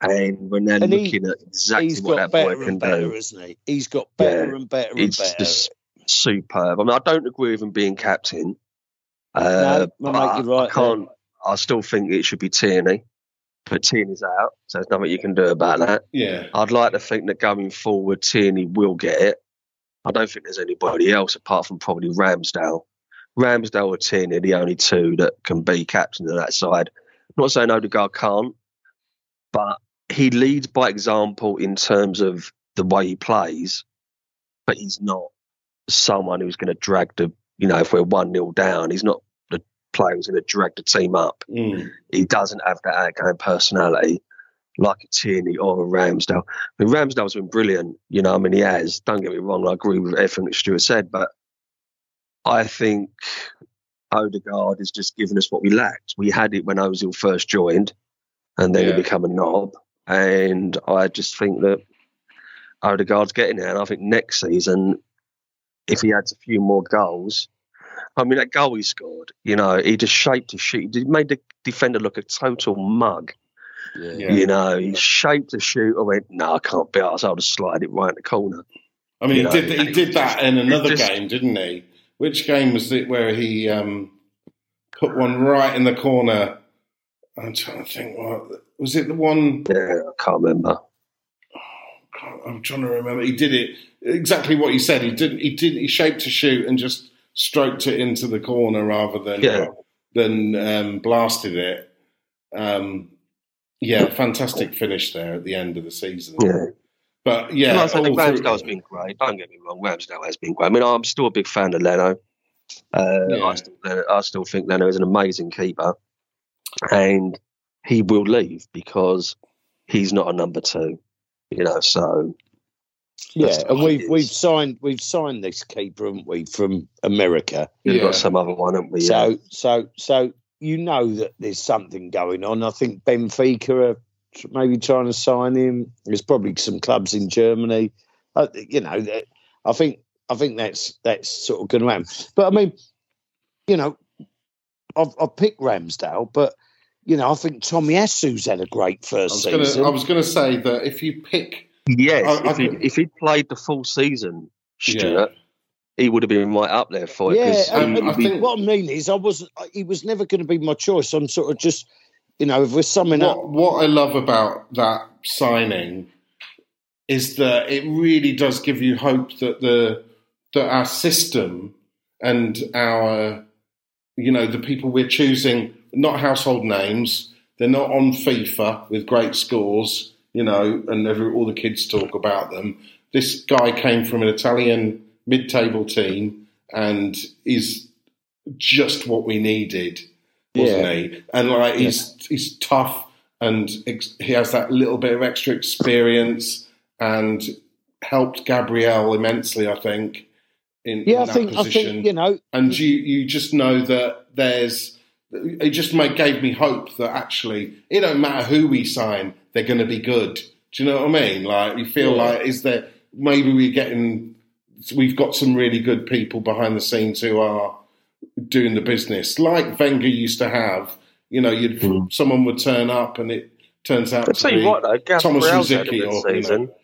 and we're now and looking he, at exactly what that boy can better, do. Isn't he? He's got better yeah. and better it's and better. Just superb. I mean, I don't agree with him being captain. Uh, no, I, right I can't. There. I still think it should be Tierney, but Tierney's out, so there's nothing you can do about that. Yeah, I'd like to think that going forward, Tierney will get it. I don't think there's anybody else apart from probably Ramsdale. Ramsdale or Tierney are the only two that can be captain of that side. I'm not saying Odegaard can't, but he leads by example in terms of the way he plays, but he's not someone who's going to drag the you know, if we're 1 0 down, he's not the player who's going to drag the team up. Mm. He doesn't have that outgoing personality. like a Tierney or a Ramsdale. I mean, Ramsdale's been brilliant, you know. I mean, he has. Don't get me wrong. I agree with everything that Stuart said, but I think Odegaard has just given us what we lacked. We had it when Ozil first joined, and then yeah. he became a knob. And I just think that Odegaard's getting there. And I think next season, if he adds a few more goals, I mean, that goal he scored, you know, he just shaped his shoot. He made the defender look a total mug. Yeah. You know, he shaped the shoot. I went, no, I can't be arsed. I'll just slide it right in the corner. I mean, you he know, did he did that in another just, game, didn't he? Which game was it where he um, put one right in the corner? I'm trying to think. What was it? The one? Yeah, I can't remember. I'm trying to remember. He did it exactly what he said. He didn't. He didn't. He shaped a shoot and just stroked it into the corner rather than yeah. than um, blasted it. Um, yeah, fantastic finish there at the end of the season. Yeah. But yeah, no, I think Ramsdale's been great. Don't get me wrong, Ramsdale has been great. I mean, I'm still a big fan of Leno. Uh, yeah. I, still, I still think Leno is an amazing keeper, and he will leave because he's not a number two. You know, so yeah, and we've we've signed we've signed this keeper, haven't we, from America? We've yeah. got some other one, haven't we? So yeah. so so you know that there's something going on. I think Benfica are maybe trying to sign him. There's probably some clubs in Germany. Uh, you know, I think I think that's that's sort of going to happen. But I mean, you know, I've, I've picked Ramsdale, but you know, I think Tomiyasu's had a great first I season. Gonna, I was going to say that if you pick, yes, I, if, I, he, if he played the full season, Stuart. Yeah he would have been right up there for it. Yeah, um, I think what I mean is, I was he was never going to be my choice. I'm sort of just, you know, if we're summing what, up. What I love about that signing is that it really does give you hope that the that our system and our, you know, the people we're choosing, not household names. They're not on FIFA with great scores, you know, and every, all the kids talk about them. This guy came from an Italian mid-table team and is just what we needed, wasn't yeah. he? And like he's yeah. he's tough and ex- he has that little bit of extra experience and helped Gabriel immensely, I think. In, yeah, in I think position. I think you know, and you you just know that there's. It just made, gave me hope that actually it don't matter who we sign, they're going to be good. Do you know what I mean? Like you feel yeah. like is there maybe we're getting we've got some really good people behind the scenes who are doing the business, like Wenger used to have. You know, you'd mm. someone would turn up, and it turns out to be what, though, Thomas Rosicky or season. You know,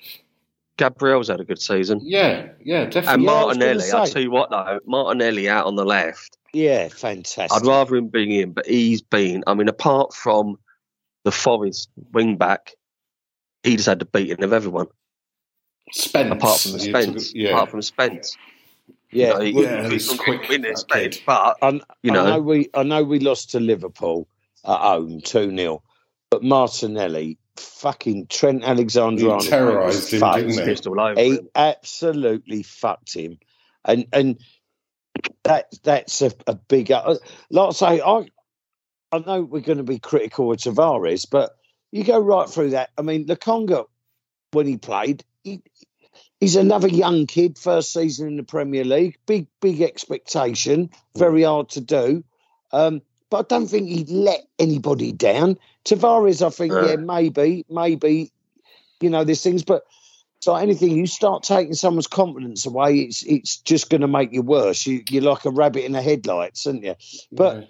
Gabriel's had a good season. Yeah, yeah, definitely. And Martinelli, I'll tell you what though, Martinelli out on the left. Yeah, fantastic. I'd rather him being in, but he's been. I mean, apart from the Forest wing back, he just had the beating of everyone. Spence. Apart from the Spence. Yeah. Apart from Spence. Yeah, you know, yeah, he's quick. Win this Spence, but I, you know, I know we I know we lost to Liverpool at home two 0 but Martinelli, fucking Trent Alexander, terrorised him, didn't he? He absolutely fucked him, and and that that's a, a big. Uh, like I say, I I know we're going to be critical of Tavares, but you go right through that. I mean, Lokonga when he played, he, he's another young kid, first season in the Premier League. Big, big expectation. Very hard to do. Um, but I don't think he'd let anybody down. Tavares, I think, yeah, maybe, maybe, you know, there's things, but so anything you start taking someone's confidence away, it's it's just going to make you worse. You, you're like a rabbit in the headlights, aren't you? But yeah.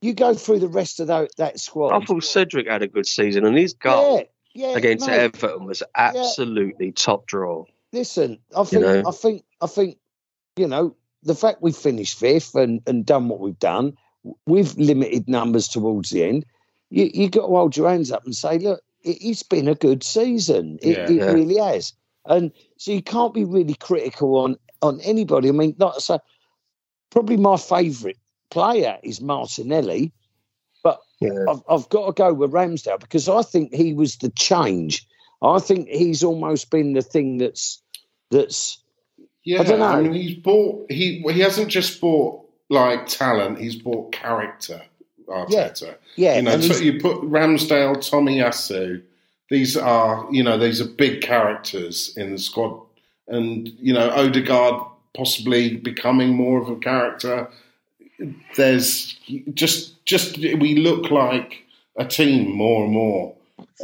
You go through the rest of that, that squad. I thought Cedric had a good season, and his goal. Yeah yeah, against mate, Everton was absolutely yeah. top draw. Listen, I think, you know? I think, I think, you know, the fact we finished fifth and, and done what we've done with limited numbers towards the end, you you got to hold your hands up and say, look, it, has been a good season. It, yeah, it yeah. really has. And so you can't be really critical on on anybody. I mean, not so. Probably my favourite player is Martinelli but yeah. I've, I've got to go with Ramsdale because I think he was the change. I think he's almost been the thing that's that's. Yeah, I, don't know. I mean, he's bought. He he hasn't just bought like talent. He's bought character. Arteta. Yeah, yeah. You know, so you put Ramsdale, Tomiyasu, these are you know these are big characters in the squad, and you know Odegaard possibly becoming more of a character. There's just just we look like a team more and more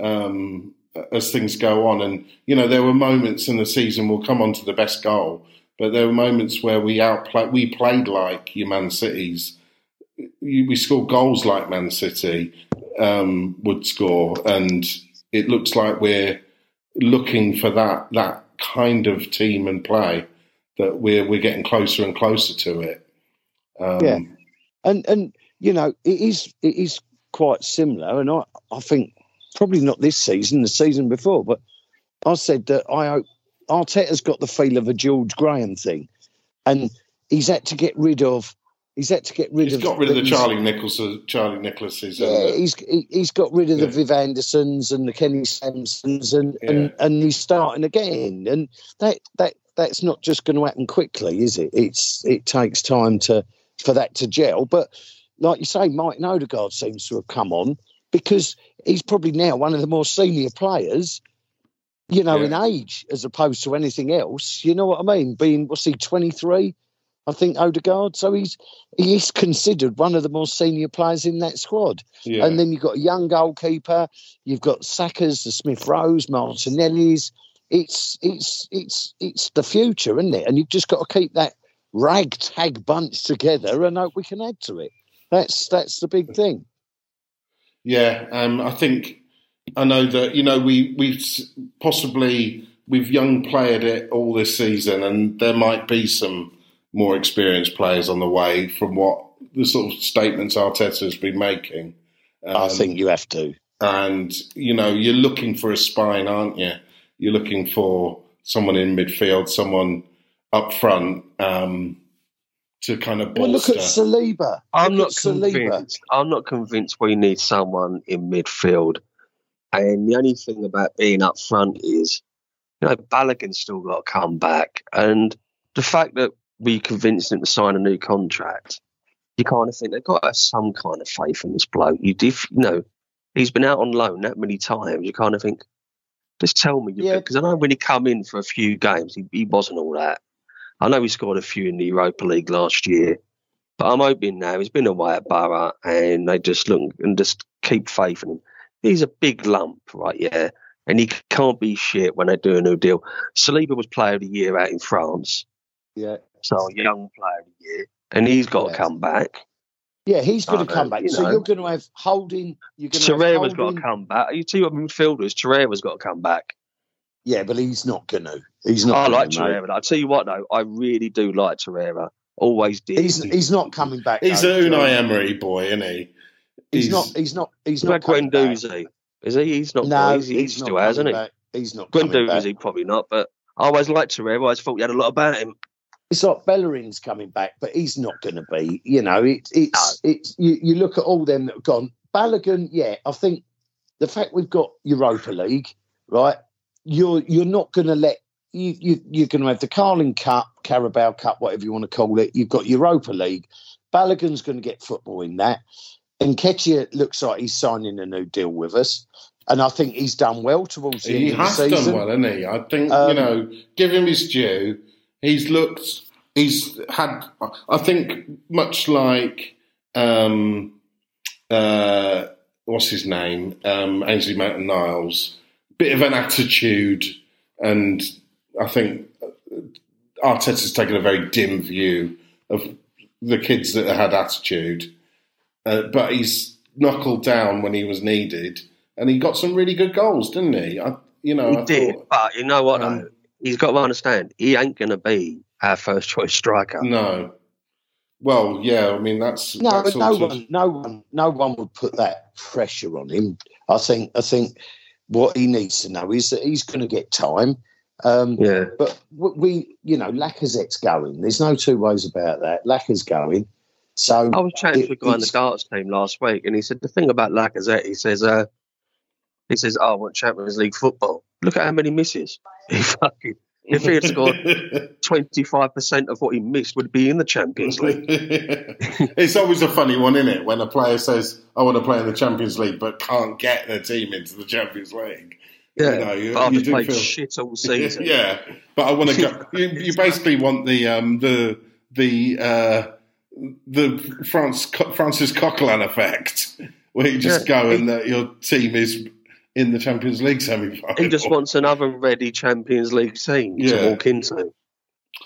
um, as things go on, and you know there were moments in the season. We'll come on to the best goal, but there were moments where we outplayed. We played like your Man Cities. We scored goals like Man City um, would score, and it looks like we're looking for that that kind of team and play that we're we're getting closer and closer to it. Um, yeah, and and you know it is it is quite similar, and I I think probably not this season, the season before, but I said that I hope Arteta's got the feel of a George Graham thing, and he's had to get rid of He's had to get rid he's of. He's got rid of the Charlie Nicholas. Charlie Nicholases. Yeah, he's he, has got rid of yeah. the Viv Andersons and the Kenny Sansoms, and, yeah. and and he's starting again. And that that that's not just going to happen quickly, is it? It's it takes time to for that to gel. But like you say, Mike Odegaard seems to have come on because he's probably now one of the more senior players. You know, yeah. in age as opposed to anything else. You know what I mean? Being what's he twenty three? I think Odegaard. So he's he's considered one of the more senior players in that squad. Yeah. And then you've got a young goalkeeper. You've got Saka's, the Smith Rowes, Martinelli's. It's it's it's it's the future, isn't it? And you've just got to keep that ragtag bunch together and hope we can add to it. That's that's the big thing. Yeah, um, I think I know that you know we we possibly we've young played it all this season, and there might be some more experienced players on the way from what the sort of statements Arteta has been making. Um, I think you have to. And, you know, you're looking for a spine, aren't you? You're looking for someone in midfield, someone up front um, to kind of bolster. Well, look at Saliba. I'm not convinced. I'm not convinced we need someone in midfield. And the only thing about being up front is, you know, Balogun's still got to come back. And the fact that we convinced him to sign a new contract, you kind of think they've got to have some kind of faith in this bloke. You, if, you know, he's been out on loan that many times. You kind of think, just tell me, yeah. Because I know when he come in for a few games, he, he wasn't all that. I know he scored a few in the Europa League last year, but I'm hoping now he's been away at Boro and they just look and just keep faith in him. He's a big lump, right? Yeah, and he can't be shit when they do a new deal. Saliba was Player of the Year out in France. Yeah, so young player of the year, and he's got to come back. Yeah, he's going to come back. You so you're going to have Holding. You're going to Torreira's got to come back. You see what midfielders? Torreira's got to come back. Yeah, but he's not going to. He's not. I like Torreira. I'll tell you what, though, I really do like Torreira. Always did. He's he's not coming back. He's though, an Unai Emery boy, isn't he? He's, he's not. He's not. He's not. Guendouzi. Is he? He's not. No, he's, he's, he's still has, isn't he? He's not. Guendouzi probably not, but I always liked Torreira. I always thought you had a lot about him it's like Bellerin's coming back, but he's not going to be. You know, it, it's no. it's you, you look at all them that have gone. Balogun, yeah, I think the fact we've got Europa League, right? You're you're not going to let you, you you're going to have the Carling Cup, Carabao Cup, whatever you want to call it. You've got Europa League. Balogun's going to get football in that. And Nketiah looks like he's signing a new deal with us. And I think he's done well towards the he end of the season. He has done well, hasn't he? I think, um, you know, give him his due he's looked. He's had. I think much like um, uh, what's his name, um, Ainsley Maitland Niles, bit of an attitude, and I think Arteta's taken a very dim view of the kids that had attitude, uh, but he's knuckled down when he was needed, and he got some really good goals, didn't he? I, you know, he I did, thought, but you know what? Um, he's got to understand he ain't going to be our first choice striker. No. Well, yeah, I mean that's no, that's no one, no one, no one would put that pressure on him. I think, I think what he needs to know is that he's going to get time. Um, yeah. But we, you know, Lacazette's going. There's no two ways about that. Lacazette's going. So I was chatting to a guy in the darts team last week, and he said the thing about Lacazette. He says, uh, he says, "Oh, I want Champions League football. Look at how many misses he fucking if he had scored 25% of what he missed, would be in the Champions League. it's always a funny one, isn't it? When a player says, I want to play in the Champions League, but can't get their team into the Champions League. Yeah, you know, you, but I've played feel, shit all season. Yeah, but I want to go. You, you, basically want the um, the the uh, the France, Francis Coquelin effect, where you just yeah. go and uh, your team is in the Champions League semi final. He just wants another ready Champions League team yeah. to walk into.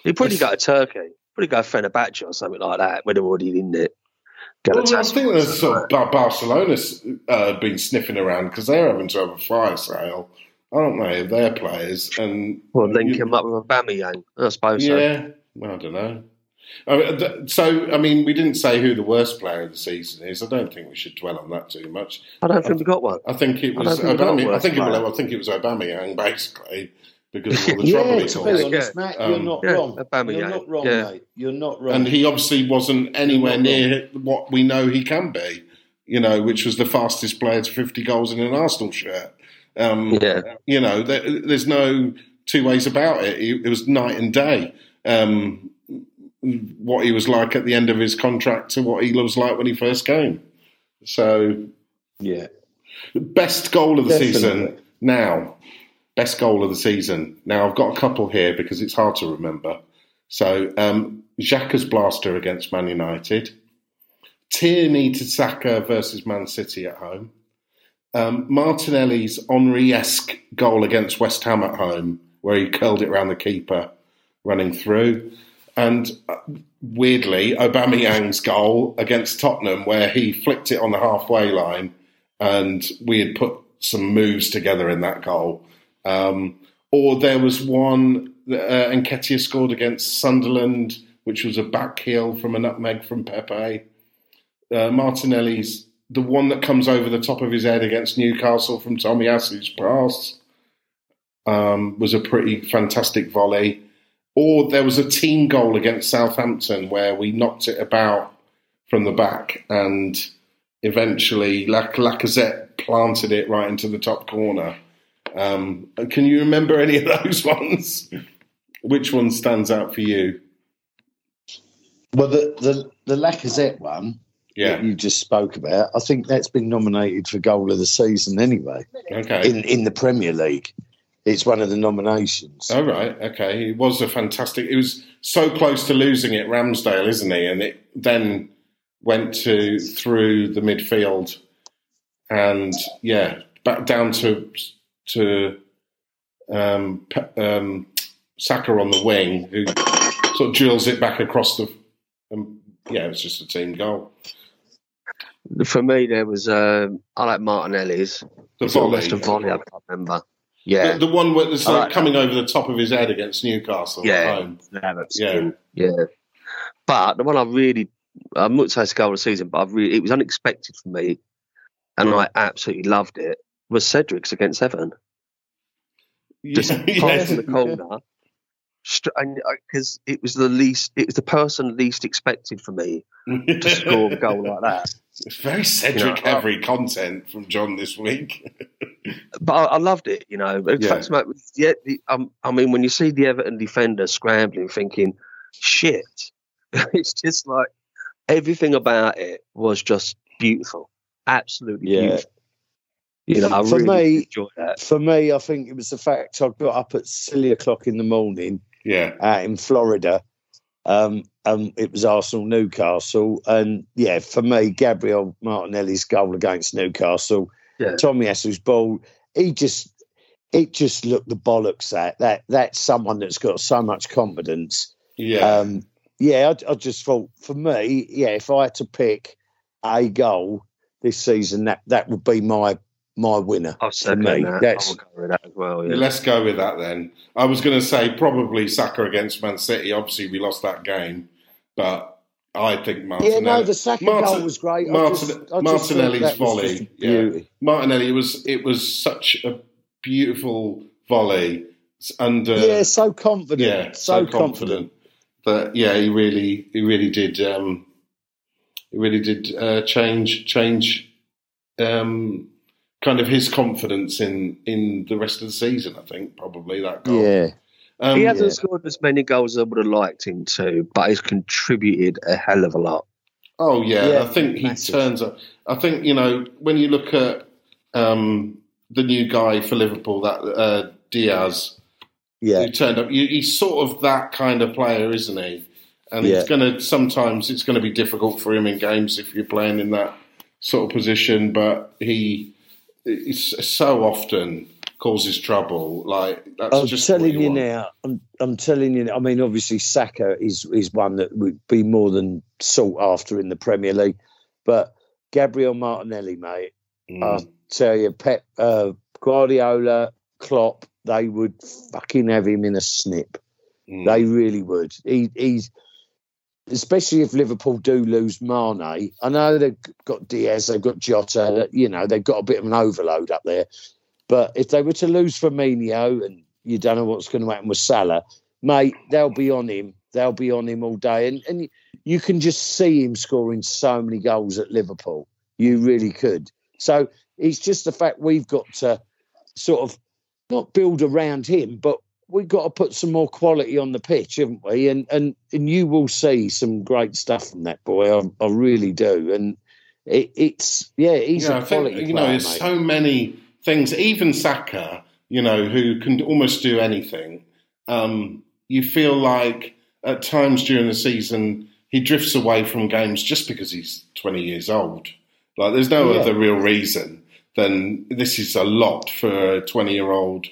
He'd probably it's, go to Turkey, probably go Fenerbahce or something like that, when they're already in it. Well, I think there's sort of Barcelona's uh, been sniffing around because they're having to have a fire sale, aren't they, their players? And well, link you, him up with Aubameyang, I suppose. Yeah, so. I don't know. So, I mean, we didn't say who the worst player of the season is. I don't think we should dwell on that too much. I don't think I, we got one. I think it was I Aubameyang. I think it, well, I think it was Aubameyang basically because of all the yeah, trouble to be honest, Matt, um, you're not yeah, wrong. Aubameyang. You're not wrong, yeah. mate. You're not wrong. And he obviously wasn't anywhere near wrong. what we know he can be. You know, which was the fastest player to 50 goals in an Arsenal shirt. Um, yeah. You know, there, there's no two ways about it. It, it was night and day. Um, what he was like at the end of his contract to what he was like when he first came. So, yeah, best goal of the Definitely. season now. Best goal of the season. Now I've got a couple here because it's hard to remember. So, um, Xhaka's blaster against Man United, Tierney to Saka versus Man City at home, um, Martinelli's Henry-esque goal against West Ham at home, where he curled it around the keeper running through. And uh, weirdly, Aubameyang's goal against Tottenham, where he flicked it on the halfway line, and we had put some moves together in that goal. Um, or there was one uh, Nketiah scored against Sunderland, which was a back heel from a nutmeg from Pepe. Uh, Martinelli's the one that comes over the top of his head against Newcastle from Tomiyasu's pass um, was a pretty fantastic volley. Or there was a team goal against Southampton where we knocked it about from the back and eventually Lac- Lacazette planted it right into the top corner. Um, can you remember any of those ones? Which one stands out for you? Well, the the, the Lacazette one, yeah, you just spoke about. I think that's been nominated for goal of the season anyway. Okay, in in the Premier League it's one of the nominations. Oh right, okay. It was a fantastic. It was so close to losing it, Ramsdale, isn't he? And it then went to through the midfield, and yeah, back down to to um, um, Saka on the wing, who sort of drills it back across the. Um, yeah, it was just a team goal. For me, there was uh, I like Martinelli's. The volley, volley, I can't remember. Yeah, the, the one that's like, like coming over the top of his head against Newcastle. Yeah, yeah, yeah. But the one I really, I wouldn't say it's a goal of the season, but I really, it was unexpected for me, and I absolutely loved it. Was Cedric's against Everton? Just yeah, yeah. the corner, because uh, it was the least, it was the person least expected for me to score a goal like that. It's very Cedric you know, heavy content from John this week. but I, I, loved it, you know. Yeah. Fact, yeah, the, um, I mean, when you see the Everton defender scrambling, thinking, shit, it's just like everything about it was just beautiful. Absolutely yeah. beautiful. You know, I for really me, enjoyed that. For me, I think it was the fact I got up at silly o'clock in the morning yeah. out in Florida um, um, it was Arsenal Newcastle, and yeah, for me, Gabriel Martinelli's goal against Newcastle, yeah. Tomiyasu's ball, he just it just looked the bollocks at that. That's someone that's got so much confidence. Yeah, um, yeah. I, I, just thought for me, yeah, if I had to pick a goal this season, that that would be my my winner. I'll second me. that. That's, go with that as well. Yeah. Let's go with that then. I was going to say probably Saka against Man City. Obviously, we lost that game, but I think Martinelli. Yeah, no, the second Martin, goal was great. Martin, just, Martinelli's volley. Yeah, Martinelli was. It was such a beautiful volley. Under yeah, so confident. Yeah, so, so confident. confident. But yeah, he really, he really did. Um, he really did uh, change change um, kind of his confidence in in the rest of the season. I think probably that goal. Yeah. Um, he hasn't yeah. scored as many goals as I would have liked him to, but he's contributed a hell of a lot. Oh yeah, yeah I think he turns up. I think you know when you look at um, the new guy for Liverpool, that uh, Diaz, yeah, who turned up. He's sort of that kind of player, isn't he? And Yeah. it's going to sometimes it's going to be difficult for him in games if you're playing in that sort of position. But he, it's so often causes trouble. Like that's I'm just telling you want. now. I'm, I'm telling you. I mean, obviously, Saka is is one that would be more than sought after in the Premier League, but Gabriel Martinelli, mate, Mm. I'll tell you, Pep, uh, Guardiola, Klopp, they would fucking have him in a snip. Mm. They really would. He, he's especially if Liverpool do lose Mane. I know they've got Diaz, they've got Jota. You know they've got a bit of an overload up there. But if they were to lose Firmino and you don't know what's going to happen with Salah, mate, they'll be on him. They'll be on him all day, and and you can just see him scoring so many goals at Liverpool. You really could. So it's just the fact we've got to sort of not build around him, but we've got to put some more quality on the pitch, haven't we? And and and you will see some great stuff from that boy. I, I really do. And it, it's yeah, he's yeah, a I think quality you know, there's mate. so many things. Even Saka, you know, who can almost do anything. Um, you feel like at times during the season he drifts away from games just because he's 20 years old. Like there's no Yeah. other real reason than this is a lot for a 20 year old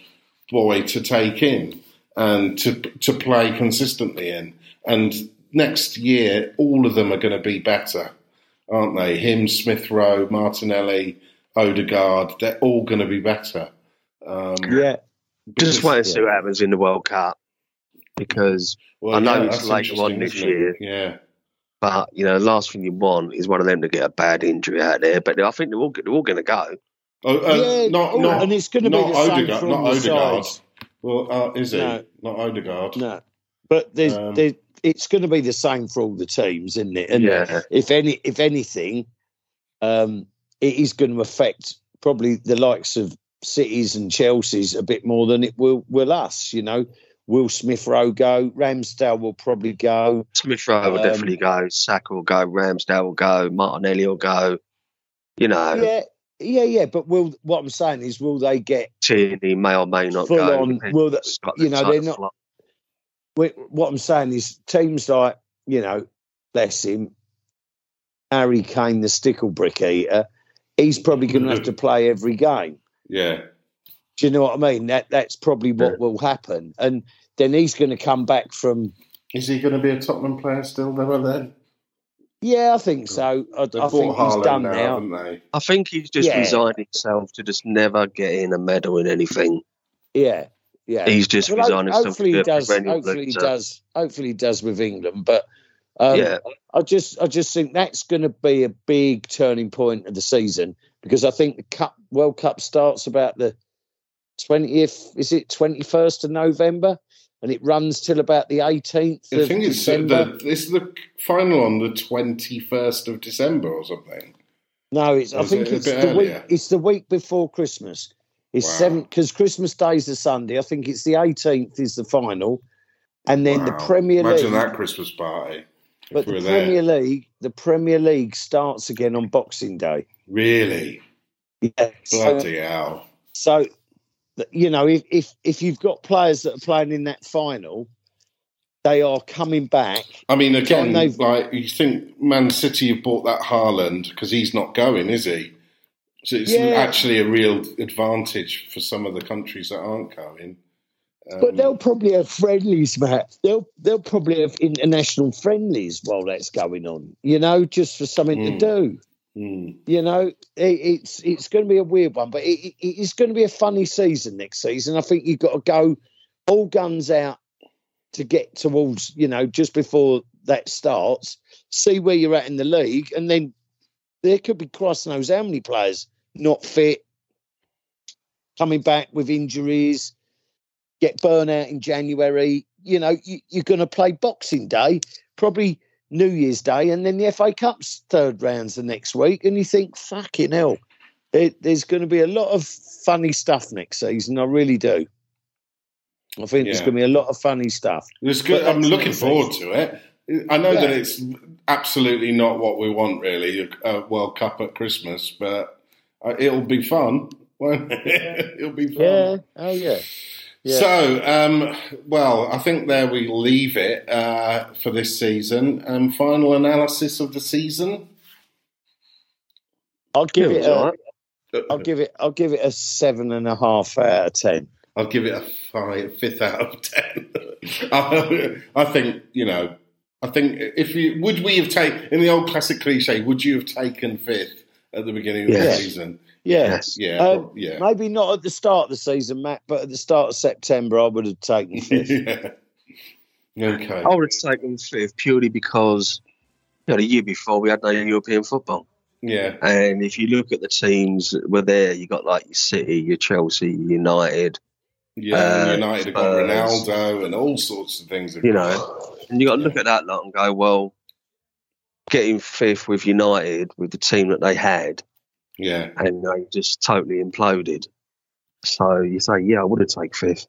boy to take in and to to play consistently in. And next year, all of them are going to be better, aren't they? Him, Smith Rowe, Martinelli, Odegaard, they're all going to be better. Um, yeah, Just because- to see what happens in the World Cup because well, I know yeah, it's that's later on this year. Yeah. But you know, the last thing you want is one of them to get a bad injury out there. But I think they're all they're all going to go. Oh, uh, yeah. not, not, and it's going to be not the same Odegaard, from not the Odegaard. sides. Well, uh, is he? No. Not Odegaard. No, but there's, Um, there, it's going to be the same for all the teams, isn't it? And Yeah. if any, if anything, um, it is going to affect probably the likes of cities and Chelsea's a bit more than it will will us. You know, will Smith Rowe go? Ramsdale will probably go. Smith Rowe will Um, definitely go. Saka will go. Ramsdale will go. Martinelli will go. You know, Yeah, yeah, yeah. But will what I'm saying is, will they get? Tierney may or may not Full go. on, will the- you know, they're not- wh- What I'm saying is, teams like you know, bless him, Harry Kane, the stickle brick eater. He's probably going to have mm-hmm. to play every game. Yeah. Do you know what I mean? That that's probably what Yeah. will happen, and then he's going to come back from. Is he going to be a Tottenham player still though then? Yeah, I think so. I, I think bought he's done now, now. haven't they? I think he's just Yeah. resigned himself to just never getting a medal in anything. Yeah, yeah. He's just Well, resigned himself hopefully to he be does. Hopefully he uh, does. Hopefully he does with England. But um, Yeah, I just, I just think that's going to be a big turning point of the season because I think the Cup World Cup starts about the twentieth. Is it twenty first of November, and it runs till about the eighteenth I think it's the, this is the final on the twenty first of December or something. No, it's. I Or is think it it's the week. It's the week before Christmas. It's Wow. seven because Christmas Day's the Sunday. I think it's the eighteenth is the final, and then the Wow. Premier Imagine League. that Christmas party. But the there. Premier League, the Premier League starts again on Boxing Day. Really? Yeah. So, Bloody hell. so you know, if, if if you've got players that are playing in that final, they are coming back. I mean, again, they've- like you think Man City have bought that Haaland because he's not going, is he? So it's Yeah. actually a real advantage for some of the countries that aren't going. Um, But they'll probably have friendlies, Matt. They'll they'll probably have international friendlies while that's going on. You know, just for something Mm. to do. hmm. You know, it, it's it's going to be a weird one, but it, it, it's going to be a funny season next season. I think you've got to go all guns out to get towards, you know, just before that starts, see where you're at in the league, and then there could be Christ knows how many players not fit, coming back with injuries, get burnt out in January. You know, you, you're going to play Boxing Day, probably New Year's Day, and then the FA Cup's third rounds the next week, and you think, fucking hell, it, there's going to be a lot of funny stuff next season. I really do. I think there's going to be a lot of funny stuff. It's good. I'm looking forward to it. I know that it's absolutely not what we want, really, a, World Cup at Christmas, but uh, it'll be fun. It'll be fun. Yeah. Oh yeah. Yeah. So, um, well, I think there we leave it uh, for this season. Um, final analysis of the season. I'll give it. it was A, I'll give it. I'll give it a seven and a half out of ten. I'll give it a five, fifth out of ten. I, I think you know. I think if you would we have taken in the old classic cliche, would you have taken fifth at the beginning of Yes. the season? Yeah. Yes. Yeah, Um, prob- yeah, Maybe not at the start of the season, Matt, but at the start of September, I would have taken fifth. yeah. Okay. I would have taken fifth purely because you know, the year before we had no European football. Yeah, And if you look at the teams that were there, you got like your City, your Chelsea, United, yeah. Uh, United have got Ronaldo and all sorts of things. you know, and you got to look at that lot and go, well, getting fifth with United with the team that they had, Yeah. and they just totally imploded. So you say, yeah, I would have taken fifth,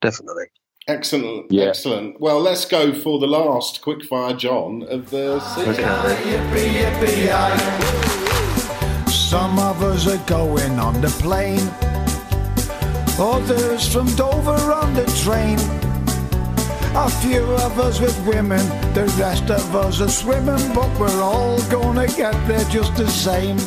definitely. Excellent, Yeah. excellent. Well, let's go for the last quickfire John of the season. Okay. Some of us are going on the plane, others from Dover on the train. A few of us with women, the rest of us are swimming, but we're all gonna get there just the same.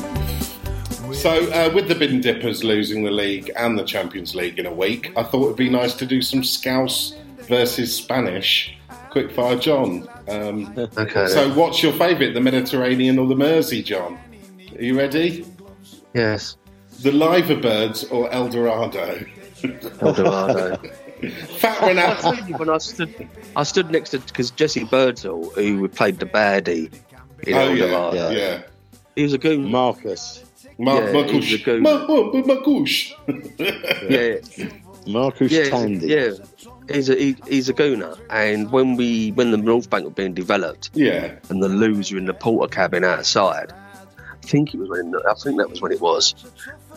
So, uh, with the Bin Dippers losing the league and the Champions League in a week, I thought it'd be nice to do some Scouse versus Spanish. Quickfire John. Um, Okay. so, what's your favourite, the Mediterranean or the Mersey, John? Are you ready? yes, The Liverbirds or El Dorado? Eldorado. Fat I Ronaldo. tell you, when I stood, I stood next to because Jesse Birdsall, who played the baddie in Oh, Eldorado, yeah, yeah. he was a goon. Marcus. Mar- Yeah, Marcouche. he's a goon. Mar- Mar- Marcouche. Yeah, Marcus yeah, Tandy. yeah. He's a he, he's a gooner, and when we when the North Bank were being developed, yeah. and the loser in the Portakabin outside, I think it was when I think that was when it was.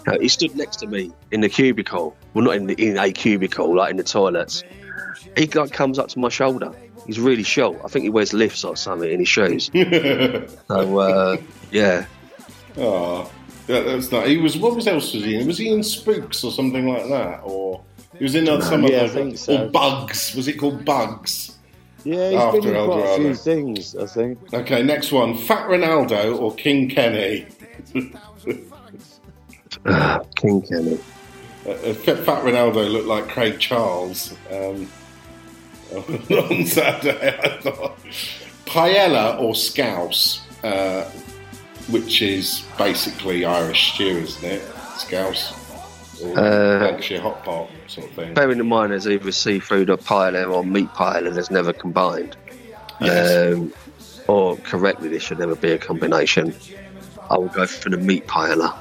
Uh, he stood next to me in the cubicle, well, not in the in a cubicle, like in the toilets. He like comes up to my shoulder. He's really short. I think he wears lifts or something in his shoes. So uh, yeah, Oh, that, that's not. He was. What was else was he in? Was he in Spooks or something like that? Or he was in uh, some Yeah, I other. think so. Or Bugs. Was it called Bugs? Yeah, he's After been in quite a Eldorado. few things, I think. Okay, next one. Fat Ronaldo or King Kenny? King Kenny. Uh, uh, Fat Fat Ronaldo looked like Craig Charles um, on Saturday. I thought. Paella or Scouse, uh, which is basically Irish stew, isn't it? Scouse or Uh, Lancashire hot pot sort of thing. Bearing in mind there's either seafood or paella or meat paella, there's never combined. Yes. Um, or correctly, there should never be a combination. I would go for the meat paella.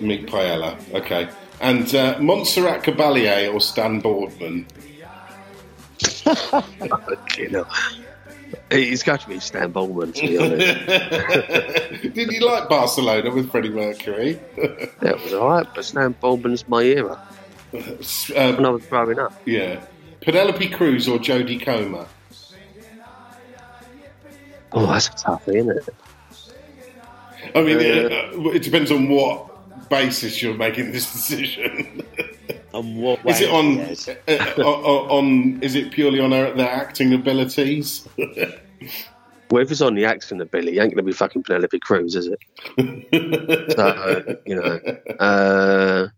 Meat paella. Okay. And uh, Montserrat Caballé or Stan Boardman? you know, it's got to be Stan Boardman, to be honest. Did you like Barcelona with Freddie Mercury? that was all right, but Stan Boardman's my era uh, when I was growing up. yeah. Penelope Cruz or Jodie Comer? Oh, that's a toughie, isn't it? I mean, Uh, uh, it depends on what basis you're making this decision. And what is it on, he is. uh, on? on? Is it purely on their, their acting abilities? Well, if it's on the acting ability, Billy, it ain't going to be fucking Penelope Cruz, is it? So, you know. Uh,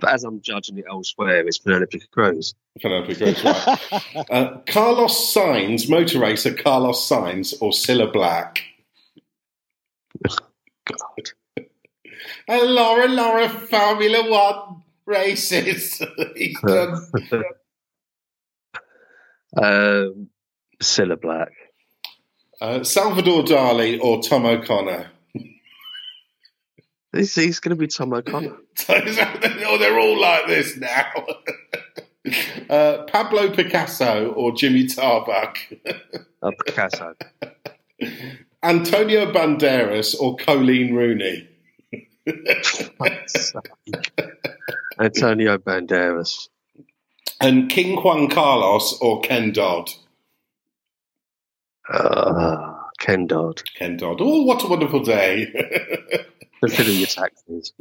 but as I'm judging it elsewhere, it's Penelope Cruz. Penelope Cruz, right. uh, Carlos Sainz, motor racer Carlos Sainz, or Cilla Black? God. Uh, Laura, Laura, Formula One races. He's done. Um, Cilla Black. Uh, Salvador Dali or Tom O'Connor? He's, he's going to be Tom O'Connor. Is oh, they're all like this now. uh, Pablo Picasso or Jimmy Tarbuck? Uh, Picasso. Antonio Banderas or Colleen Rooney? Antonio Banderas. And King Juan Carlos or Ken Dodd? Uh, Ken Dodd. Ken Dodd. Oh, what a wonderful day. Consider your taxes.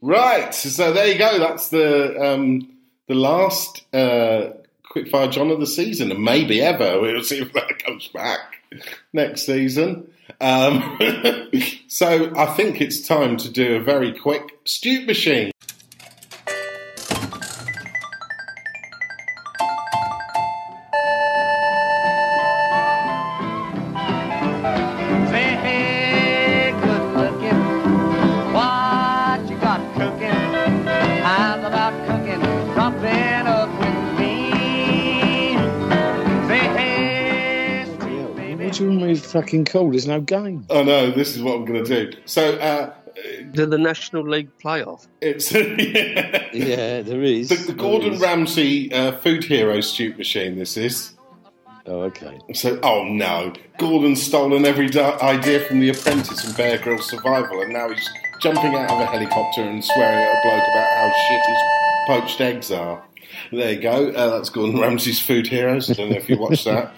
Right. So there you go. That's the um, the last uh, quickfire John of the season, and maybe ever. We'll see if that comes back next season. Um, so I think it's time to do a very quick Stute Machine. Fucking cool. There's no game. I know. This is what I'm going to do. So, uh, the, the National League playoff. It's yeah. yeah, there is. The, the Gordon is. Ramsay uh, food hero Stute Machine. This is. Oh, okay. So, oh no, Gordon's stolen every idea from The Apprentice and Bear Grylls Survival, and now he's jumping out of a helicopter and swearing at a bloke about how shit his poached eggs are. There you go. Uh, that's Gordon Ramsay's food heroes. I don't know if you watched that.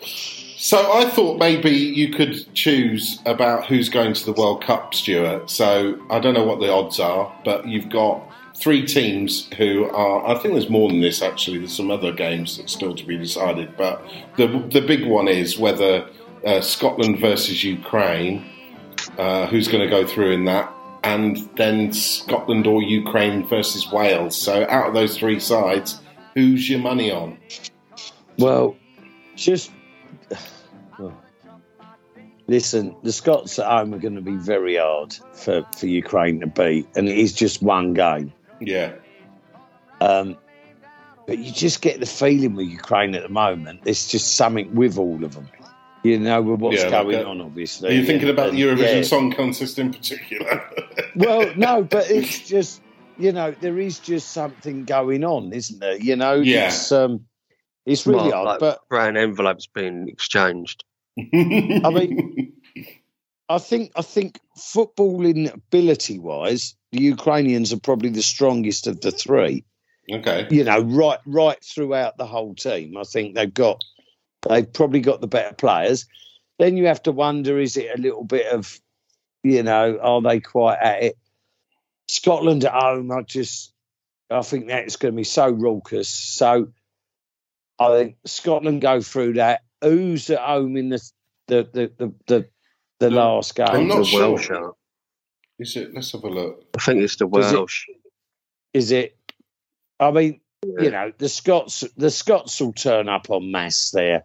So I thought maybe you could choose about who's going to the World Cup, Stuart. So I don't know what the odds are, but you've got three teams who are. I think there's more than this actually. There's some other games that's still to be decided, but the the big one is whether uh, Scotland versus Ukraine, uh, who's going to go through in that, and then Scotland or Ukraine versus Wales. So out of those three sides, who's your money on? Well, just Listen, the Scots at home are going to be very hard for, for Ukraine to beat, and it is just one game. Yeah. Um, but you just get the feeling with Ukraine at the moment, there's just something with all of them. You know, with what's yeah, going like on, obviously. Are you thinking about the Eurovision yeah. Song Contest in particular? well, no, but it's just, you know, there is just something going on, isn't there? You know, yeah. it's, um, it's really well, odd. Like but brown envelopes being exchanged. I mean, I think I think footballing ability wise, the Ukrainians are probably the strongest of the three. Okay. You know, right right throughout the whole team. I think they've got they've probably got the better players. Then you have to wonder, is it a little bit of, you know, are they quite at it? Scotland at home, I just I think that's going to be so raucous. So I think Scotland go through that who's at home in the the the the, the, the last game? I'm not the sure. Welsh Is it? Let's have a look. I think it's the Welsh. Is it? I mean, yeah. you know, the Scots. The Scots will turn up on mass there.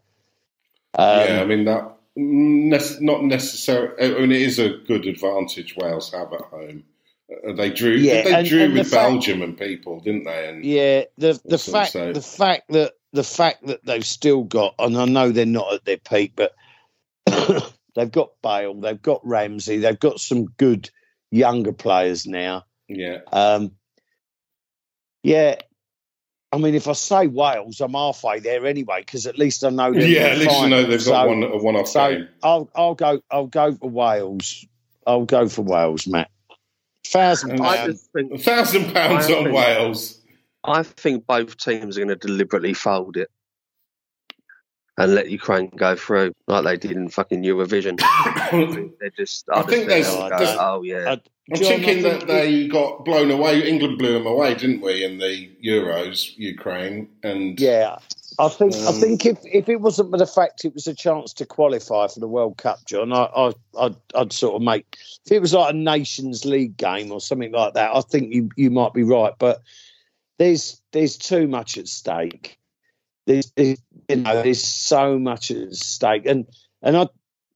Um, yeah, I mean that. not necessarily. I mean, it is a good advantage Wales have at home. Uh, they drew. Yeah, they and, drew and with the Belgium fact, and people, didn't they? And yeah, the the fact the fact that the fact that they've still got, and I know they're not at their peak, but they've got Bale, they've got Ramsey, they've got some good younger players now. Yeah. Um, yeah. I mean, if I say Wales, I'm halfway there anyway because at least I know. Yeah, at least you know they've so, got one a one-off so game. I'll I'll go I'll go for Wales. I'll go for Wales, Matt. Thousand pounds. Thousand pounds on Wales. I think both teams are going to deliberately fold it and let Ukraine go through like they did in fucking Eurovision. They're just. I, I think there's. Go, oh yeah. I, I'm John, thinking that they got blown away. England blew them away, didn't we, in the Euros, Ukraine? And yeah, I think um, I think if, if it wasn't for the fact it was a chance to qualify for the World Cup, John, I, I I'd, I'd sort of make if it was like a Nations League game or something like that, I think you you might be right, but there's there's too much at stake. There's, there's you know there's so much at stake, and and I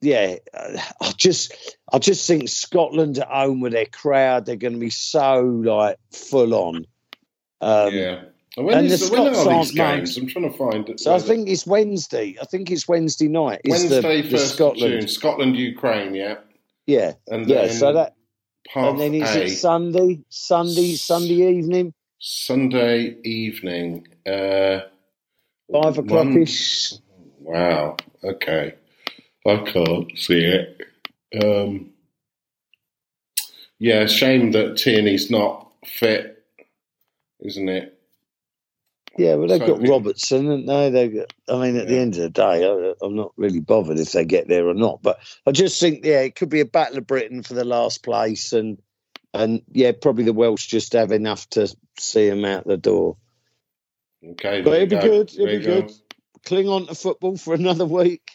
yeah I just I just think Scotland at home with their crowd they're going to be so like full on. Um, yeah. When, and is, the when are these games? I'm trying to find it. So I think it's Wednesday. I think it's Wednesday night. Wednesday, the, first Scotland. June. Scotland, Ukraine. Yeah. Yeah. And yeah. So that. And then is it Sunday? Sunday, Sunday evening. Sunday evening. Uh, Five o'clockish. Wow. Okay. I can't see it. Um, yeah, shame that Tierney's not fit, isn't it? Yeah, well, they've so got Robertson, haven't they? They've got, I mean, at yeah. the end of the day, I, am not really bothered if they get there or not. But I just think, yeah, it could be a battle of Britain for the last place, and and yeah, probably the Welsh just have enough to see him out the door. Okay, but it'd be go. good. It'd be good. Cling on to football for another week.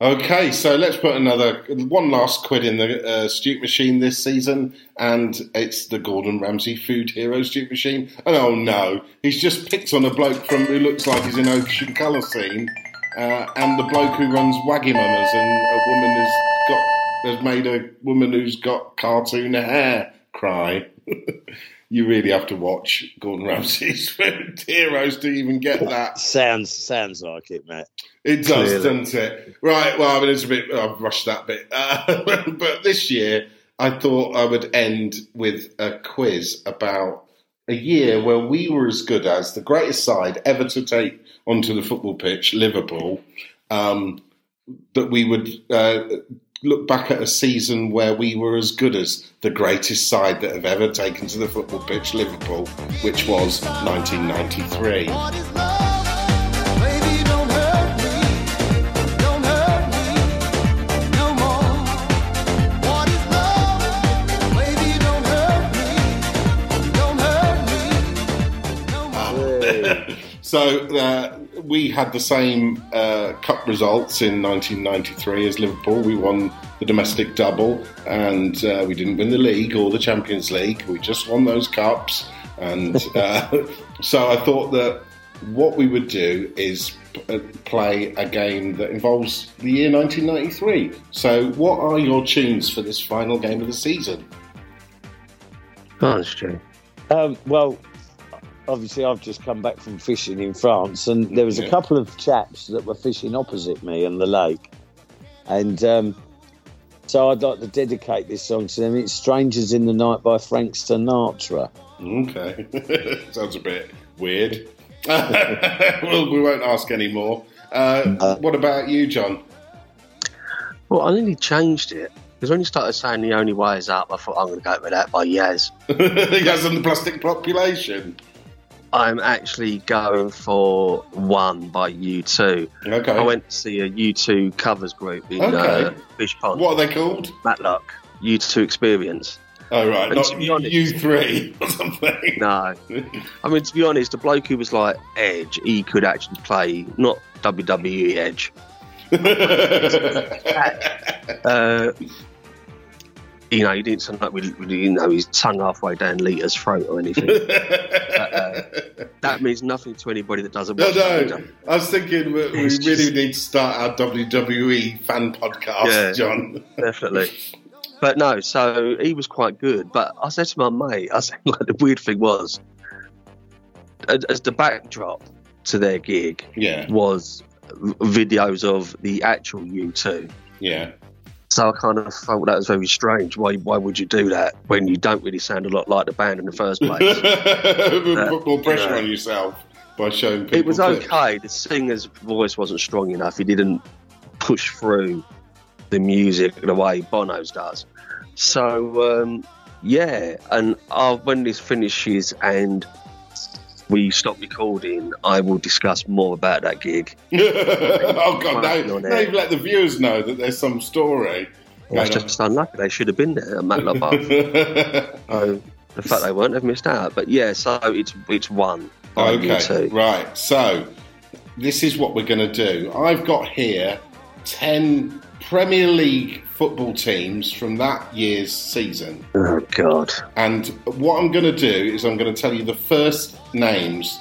Okay, so let's put another one last quid in the uh, Stute machine this season, and it's the Gordon Ramsay Food Hero Stute machine. And oh no, he's just picked on a bloke from who looks like he's in Ocean Colour Scene, uh, and the bloke who runs Wagamama's, and a woman who's got has made a woman who's got cartoon hair cry. you really have to watch Gordon Ramsay's Heroes to even get that. sounds sounds like it, mate. It does, Clearly. doesn't it? Right. Well, I mean, it's a bit. I've rushed that bit, uh, but this year I thought I would end with a quiz about a year where we were as good as the greatest side ever to take onto the football pitch, Liverpool. Um, that we would uh, look back at a season where we were as good as the greatest side that have ever taken to the football pitch, Liverpool, which was 1993. So uh, we had the same uh, cup results in 1993 as Liverpool. We won the domestic double, and uh, we didn't win the league or the Champions League. We just won those cups, and uh, so I thought that what we would do is uh, play a game that involves the year 1993. So, what are your tunes for this final game of the season? Oh, true. Um, well, obviously I've just come back from fishing in France, and there was a couple of chaps that were fishing opposite me on the lake, and um, so I'd like to dedicate this song to them. It's "Strangers in the Night" by Frank Sinatra. Okay, sounds a bit weird. well, we won't ask any more. Uh, uh, what about you, John? Well, I nearly changed it because when you started saying the only way is up, I thought I'm going to go with that by Yazz. Yazz and the Plastic Population. I'm actually going for one by U2. Okay. I went to see a U2 covers group in okay. uh, Fish Pond. What are they called? Matlock. U2 Experience. Oh right, and not honest, U3 or something. No, I mean to be honest, the bloke who was like Edge, he could actually play not WWE Edge. uh, you know, he didn't sound like we, you know, his tongue halfway down Lita's throat or anything. but, uh, that means nothing to anybody that doesn't. No, no. I was thinking we, we really need to start our WWE fan podcast, yeah, John. definitely. But no, so he was quite good. But I said to my mate, I said, like, the weird thing was, as the backdrop to their gig yeah. was videos of the actual U2. Yeah. So I kind of felt that was very strange. Why why would you do that when you don't really sound a lot like the band in the first place? Put more pressure know, on yourself by showing people. It was clips. okay. The singer's voice wasn't strong enough. He didn't push through the music the way Bono's does. So um, yeah, and uh, when this finishes and we stop recording, I will discuss more about that gig. oh God, now, now you've let the viewers know that there's some story. That's just unlucky. They should have been there at Matlock Bath. so the fact they weren't, they've missed out. But yeah, so it's it's one. Okay, right. So this is what we're going to do. I've got here ten Premier League football teams from that year's season. Oh, God. And what I'm going to do is I'm going to tell you the first names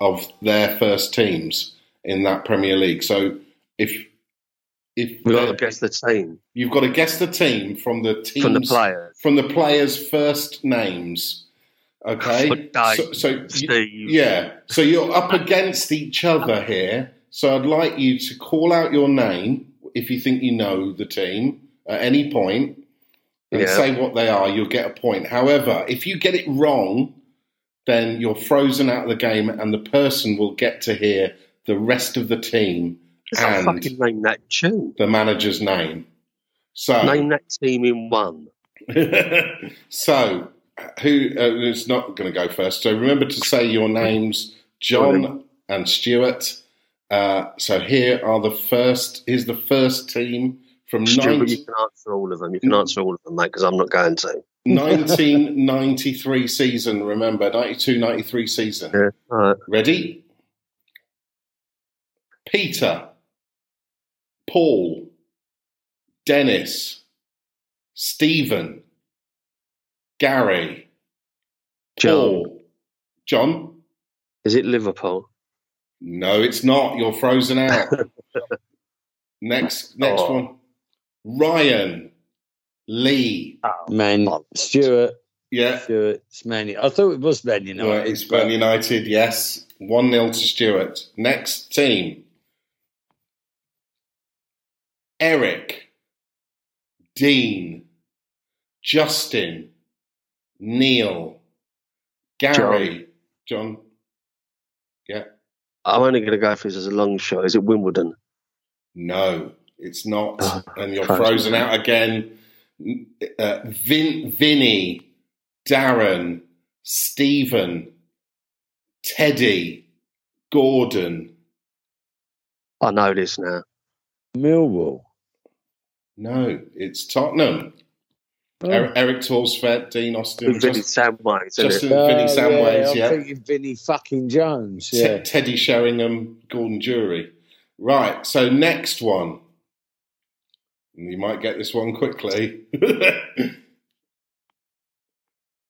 of their first teams in that Premier League. So if. If We've got to guess the team. You've got to guess the team from the teams, from the players from the players' first names. Okay, so, so yeah, so you're up against each other here. So I'd like you to call out your name if you think you know the team at any point and yeah. say what they are, you'll get a point. However, if you get it wrong, then you're frozen out of the game, and the person will get to hear the rest of the team and fucking name that tune. The manager's name. So name that team in one. so who? Uh, it's not going to go first. So remember to say your names, John and Stuart. Uh, so here are the first. Here's the first team from Stuart, 19... you can answer all of them. You can answer all of them, mate, because I'm not going to. 1993 season, remember, 92 93 season. Yeah, right. Ready? Peter, Paul, Dennis, Stephen, Gary, John. Paul, John. Is it Liverpool? No, it's not. You're frozen out. next, next Oh. one. Ryan, Lee. Oh, Man, Stuart, Yeah, Stuart, it's Man. I thought it was Man United. Right, it's Man United. Yes, one 0 to Stuart. Next team. Eric, Dean, Justin, Neil, Gary, John. Yeah, I'm only going to go for this as a long shot. Is it Wimbledon? no, it's not. Oh, and you're frozen. frozen out again. Uh, Vin, Vinny, Darren, Stephen, Teddy, Gordon. I know this now. Millwall. No, it's Tottenham. Oh. Eric, Eric Thorstvedt, Dean Austin, With Vinny just, Samways, Justin it? Oh, Vinny Samways, I'm yeah. thinking Vinny fucking Jones. Te- Yeah. Teddy Sheringham, Gordon Durie. Right, so next one. And you might get this one quickly.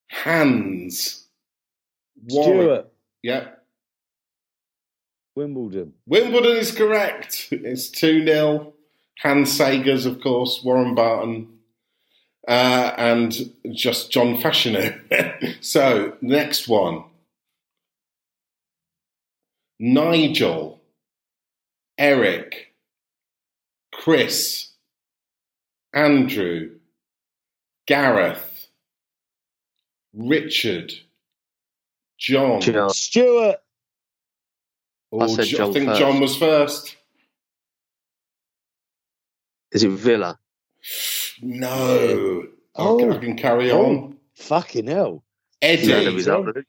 Hands. Warwick. Stuart, Yep. Wimbledon. Wimbledon is correct. It's 2 0. Hans Segers, of course, Warren Barton, uh, and just John Fashanu. so, next one Nigel, Eric, Chris, Andrew, Gareth, Richard, John. John. Stuart. Oh, I said John I think first. John was first. Is it Villa? No. Oh. I, can, I can carry Oh. on. Fucking hell. Eddie, You know the result, didn't?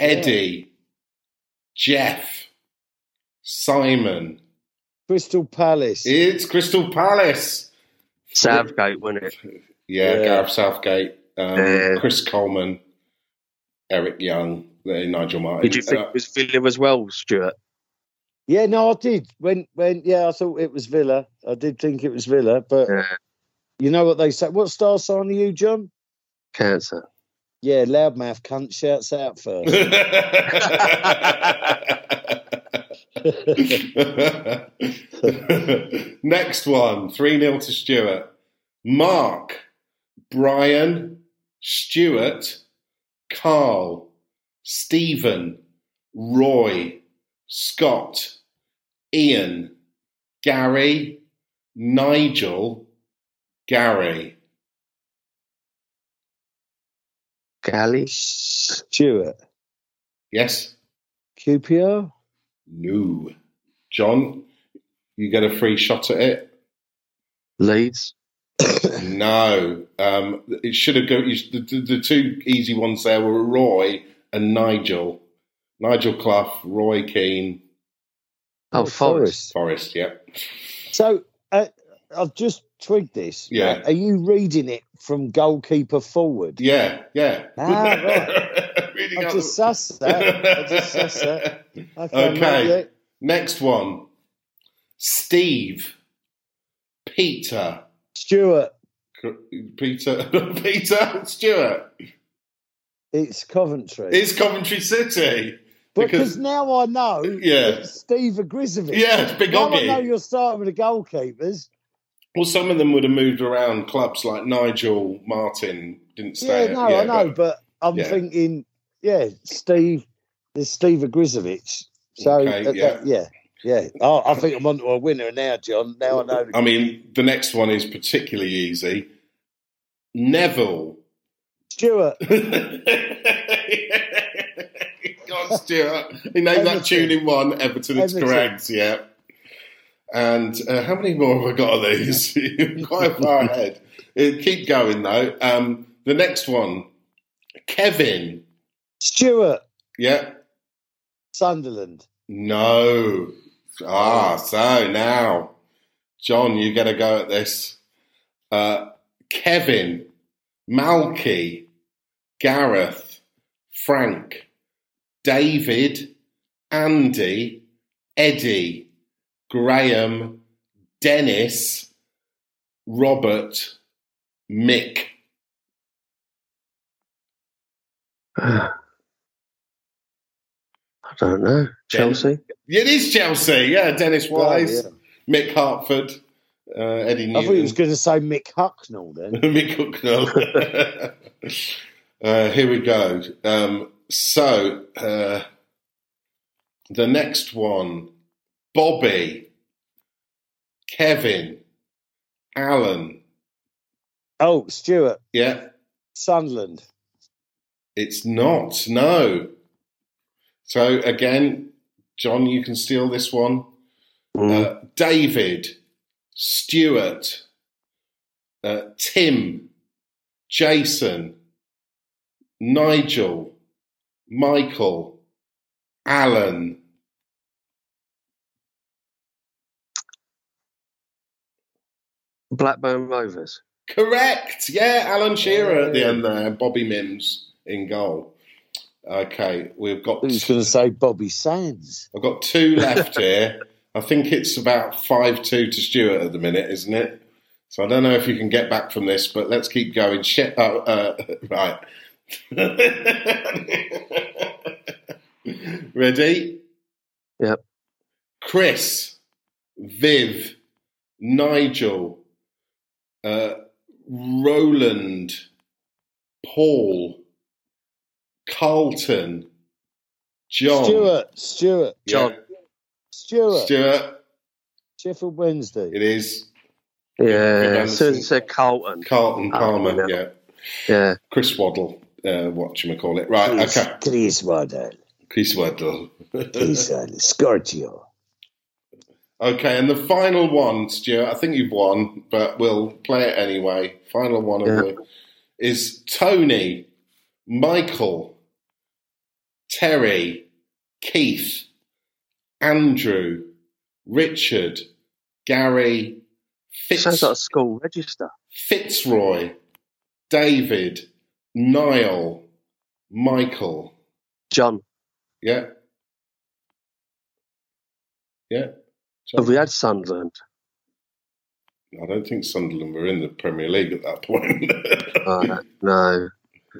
Eddie, Jeff, Simon. Crystal Palace. It's Crystal Palace. Southgate, wasn't it? Yeah, Yeah. Gareth Southgate, um, Yeah. Chris Coleman, Eric Young, Nigel Martyn. Did you think Uh, it was Villa as well, Stuart? Yeah, no, I did. When when yeah, I thought it was Villa. I did think it was Villa, but Yeah. you know what they say. What star sign are you, John? Cancer. Yeah, loudmouth cunt shouts out first. Next one, 3 0 to Stuart. Mark, Brian, Stuart, Carl, Stephen, Roy, Scott, Ian, Gary, Nigel, Gary. Galley. Stuart. Yes? QPR? No. John, you get a free shot at it? Leeds. No, um, it should have go. You, the, the, the two easy ones there were Roy and Nigel. Nigel Clough, Roy Keane, Oh, Forest. Forest. Yeah, So uh, I've just twigged this. Yeah. Are you reading it from goalkeeper forward? yeah, yeah. Ah, right. Reading I out just the- sussed that. I just sussed that. Okay. Okay. Next one, Steve, Peter, yeah. Stuart. Peter, Peter Stewart. It's Coventry. It's Coventry City. Because because- now I know Yeah. Steve Ogrizovic. Yeah, it's Big Now I know you're starting with the goalkeepers. Well, some of them would have moved around clubs like Nigel Martyn didn't stay. Yeah, no, yeah, I know, but, I'm yeah. thinking, yeah, Steve, there's Steve Ogrizovic. So, Okay, uh, yeah. that- yeah, yeah. Oh, I think I'm onto a winner now, John. Now I know. I mean, the next one is particularly easy. Neville. On, Stuart. He named that tune in one. Everton is Everton. correct, yeah. And uh, how many more have I got of these? Quite far ahead. Uh, keep going, though. Um, the next one, Kevin. Stuart, Yeah. Sunderland. No. Ah, so now, John, you get a go at this. Uh, Kevin Malky, Gareth, Frank, David, Andy, Eddie, Graham, Dennis, Robert, Mick. I don't know. Chelsea? It is Chelsea, yeah. Dennis Wise, oh, yeah. Mick Harford, uh, Eddie Newton. I thought he was going to say Mick Hucknall then. Mick Hucknall. uh, here we go. Um, so, uh, the next one Bobby, Kevin, Alan. Oh, Stuart. Yeah. Sunderland. It's not, no. So again, John, you can steal this one. Mm. Uh, David, Stuart, uh, Tim, Jason, Nigel, Michael, Alan. Blackburn Rovers. Correct. Yeah, Alan Shearer at the end there. Bobby Mimms in goal. Okay, we've got. Who's going to say Bobby Sands? I've got two left here. I think it's about five two to Stuart at the minute, isn't it? So I don't know if you can get back from this, but let's keep going. Shit. Oh, uh, right. Ready? Yep. Chris, Viv, Nigel, uh, Roland, Paul, Carlton, John. Stuart. Stuart. John. Yeah. Stuart. Stuart. Sheffield Wednesday. It is. Yeah. So said Carlton. Carlton Palmer. Oh, yeah. Yeah. Chris Waddle. Uh, what you call it? Right. Chris, okay. Chris Waddle. Chris Waddle. Chris Waddle. Scorchio. Okay, and the final one, Stuart. I think you've won, but we'll play it anyway. Final one yeah. of the is Tony, Michael, Terry, Keith, Andrew, Richard, Gary, Fitz, Sounds like a school register. Fitzroy, David, Niall, Michael, John. Yeah. Yeah. John. Have we had Sunderland? I don't think Sunderland were in the Premier League at that point. uh, no.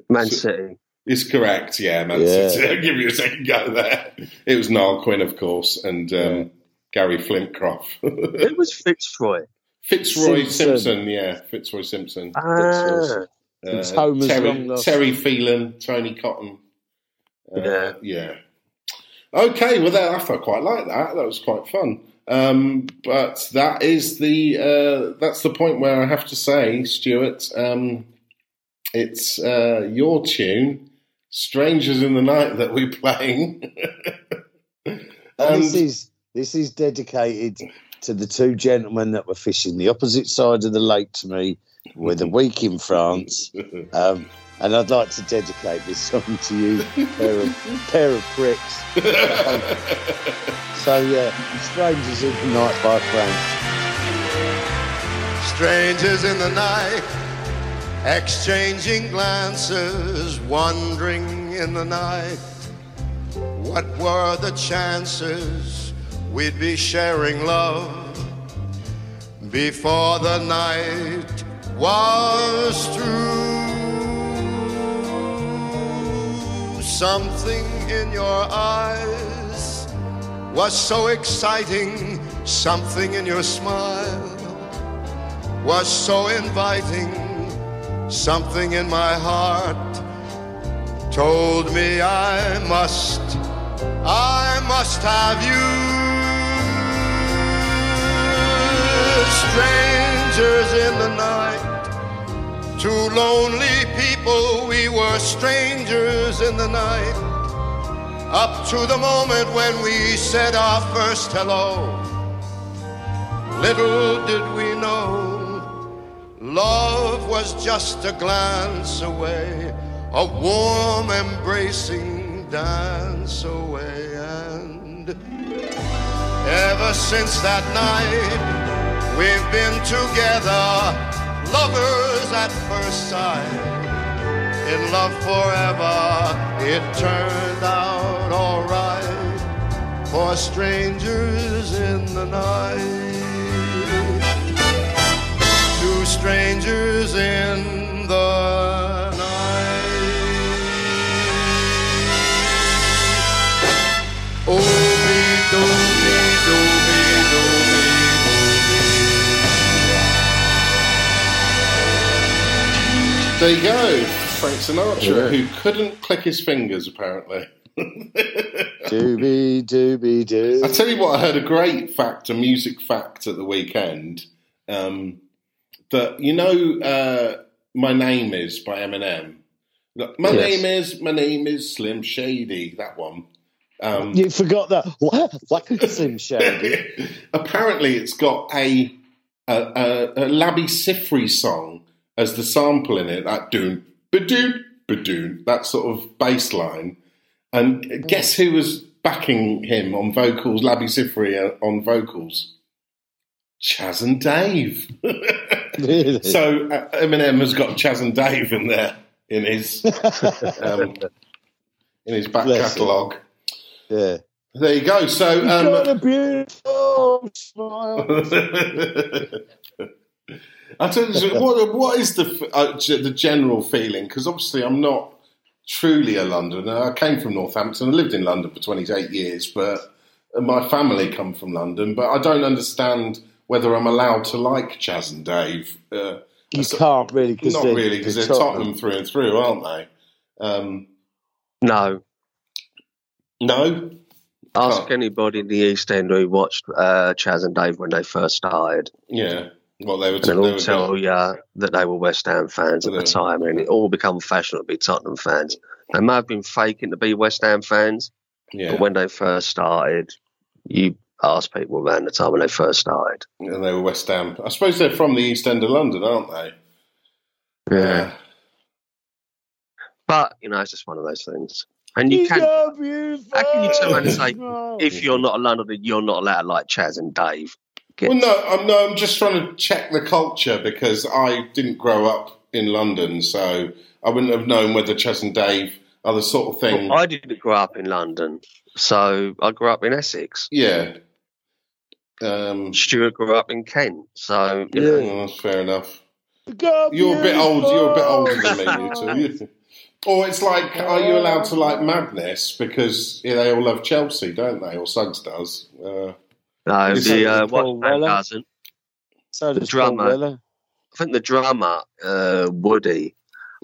Man City. It's correct, yeah, Man yeah. City. I'll give you a second go there. It was Niall Quinn, of course, and um, yeah. Gary Flitcroft. it was Fitzroy. Fitzroy Simpson. Simpson, yeah, Fitzroy Simpson. Ah. Uh, Terry, Terry Phelan, Tony Coton. Uh, yeah. Yeah. Okay, well, that, I quite like that. That was quite fun. Um, but that is the uh, that's the point where I have to say, Stuart, um, it's uh, your tune, "Strangers in the Night," that we're playing. and, and this is this is dedicated to the two gentlemen that were fishing the opposite side of the lake to me with a week in France. Um, and I'd like to dedicate this song to you, pair of, pair of pricks. so, yeah, Strangers in the Night by Frank. Strangers in the night, exchanging glances, wandering in the night. What were the chances we'd be sharing love before the night was through? Something in your eyes was so exciting. Something in your smile was so inviting. Something in my heart told me I must, I must have you. Strangers in the night Two lonely people, we were strangers in the night. Up to the moment when we said our first hello. Little did we know, love was just a glance away, a warm embracing dance away. And ever since that night, we've been together lovers at first sight. in love forever. It turned out alright for strangers in the night. Two strangers in There you go, Frank Sinatra, who couldn't click his fingers apparently. Doobie doobie doo. I tell you what, I heard a great fact, a music fact at the weekend. Um, that you know, uh, my name is by Eminem. Look, My Yes. name is my name is Slim Shady. That one. Um, You forgot that. What? What Slim Shady? apparently, it's got a a, a, a Labi Siffre song as the sample in it. That doon badoon badoon. That sort of bass line. And guess who was backing him on vocals? Labi Siffre uh, on vocals. Chas and Dave. Really? so uh, Eminem has got Chas and Dave in there in his um, in his back Bless him. catalogue. yeah. There you go. So You've got um, a beautiful smile. I tell you, what, what is the uh, g- the general feeling? Because obviously, I'm not truly a Londoner. I came from Northampton. I lived in London for 28 years, but my family come from London. But I don't understand whether I'm allowed to like Chas and Dave. Uh, You can't really because not they're, really, because they're Tottenham through and through, aren't they? Um, No. no, Ask Oh. anybody in the East End who watched uh, Chas and Dave when they first started, yeah. Well, they were. and They they'll all were tell you that they were West Ham fans at the time, and it all become fashionable to be Tottenham fans. They may have been faking to be West Ham fans, yeah, but when they first started, you ask people around the time when they first started. and they were West Ham. I suppose they're from the East End of London, aren't they? Yeah. But, you know, it's just one of those things. And you can, How can you turn around and say, if you're not a Londoner, you're not allowed to like Chas and Dave. Get- Well, no, I'm no, I'm just trying to check the culture because I didn't grow up in London, so I wouldn't have known whether Chas and Dave are the sort of thing. Well, I didn't grow up in London, so I grew up in Essex. yeah. Um, Stuart grew up in Kent, so you Yeah. know, well, that's fair enough. You're a bit old. You're a bit older than me, you two. Or it's like, are you allowed to like Madness because yeah, they all love Chelsea, don't they? Or Suggs does. Uh, no, Is the uh, Paul what Weller? doesn't. So The does drummer. Weller. I think the drummer uh, Woody.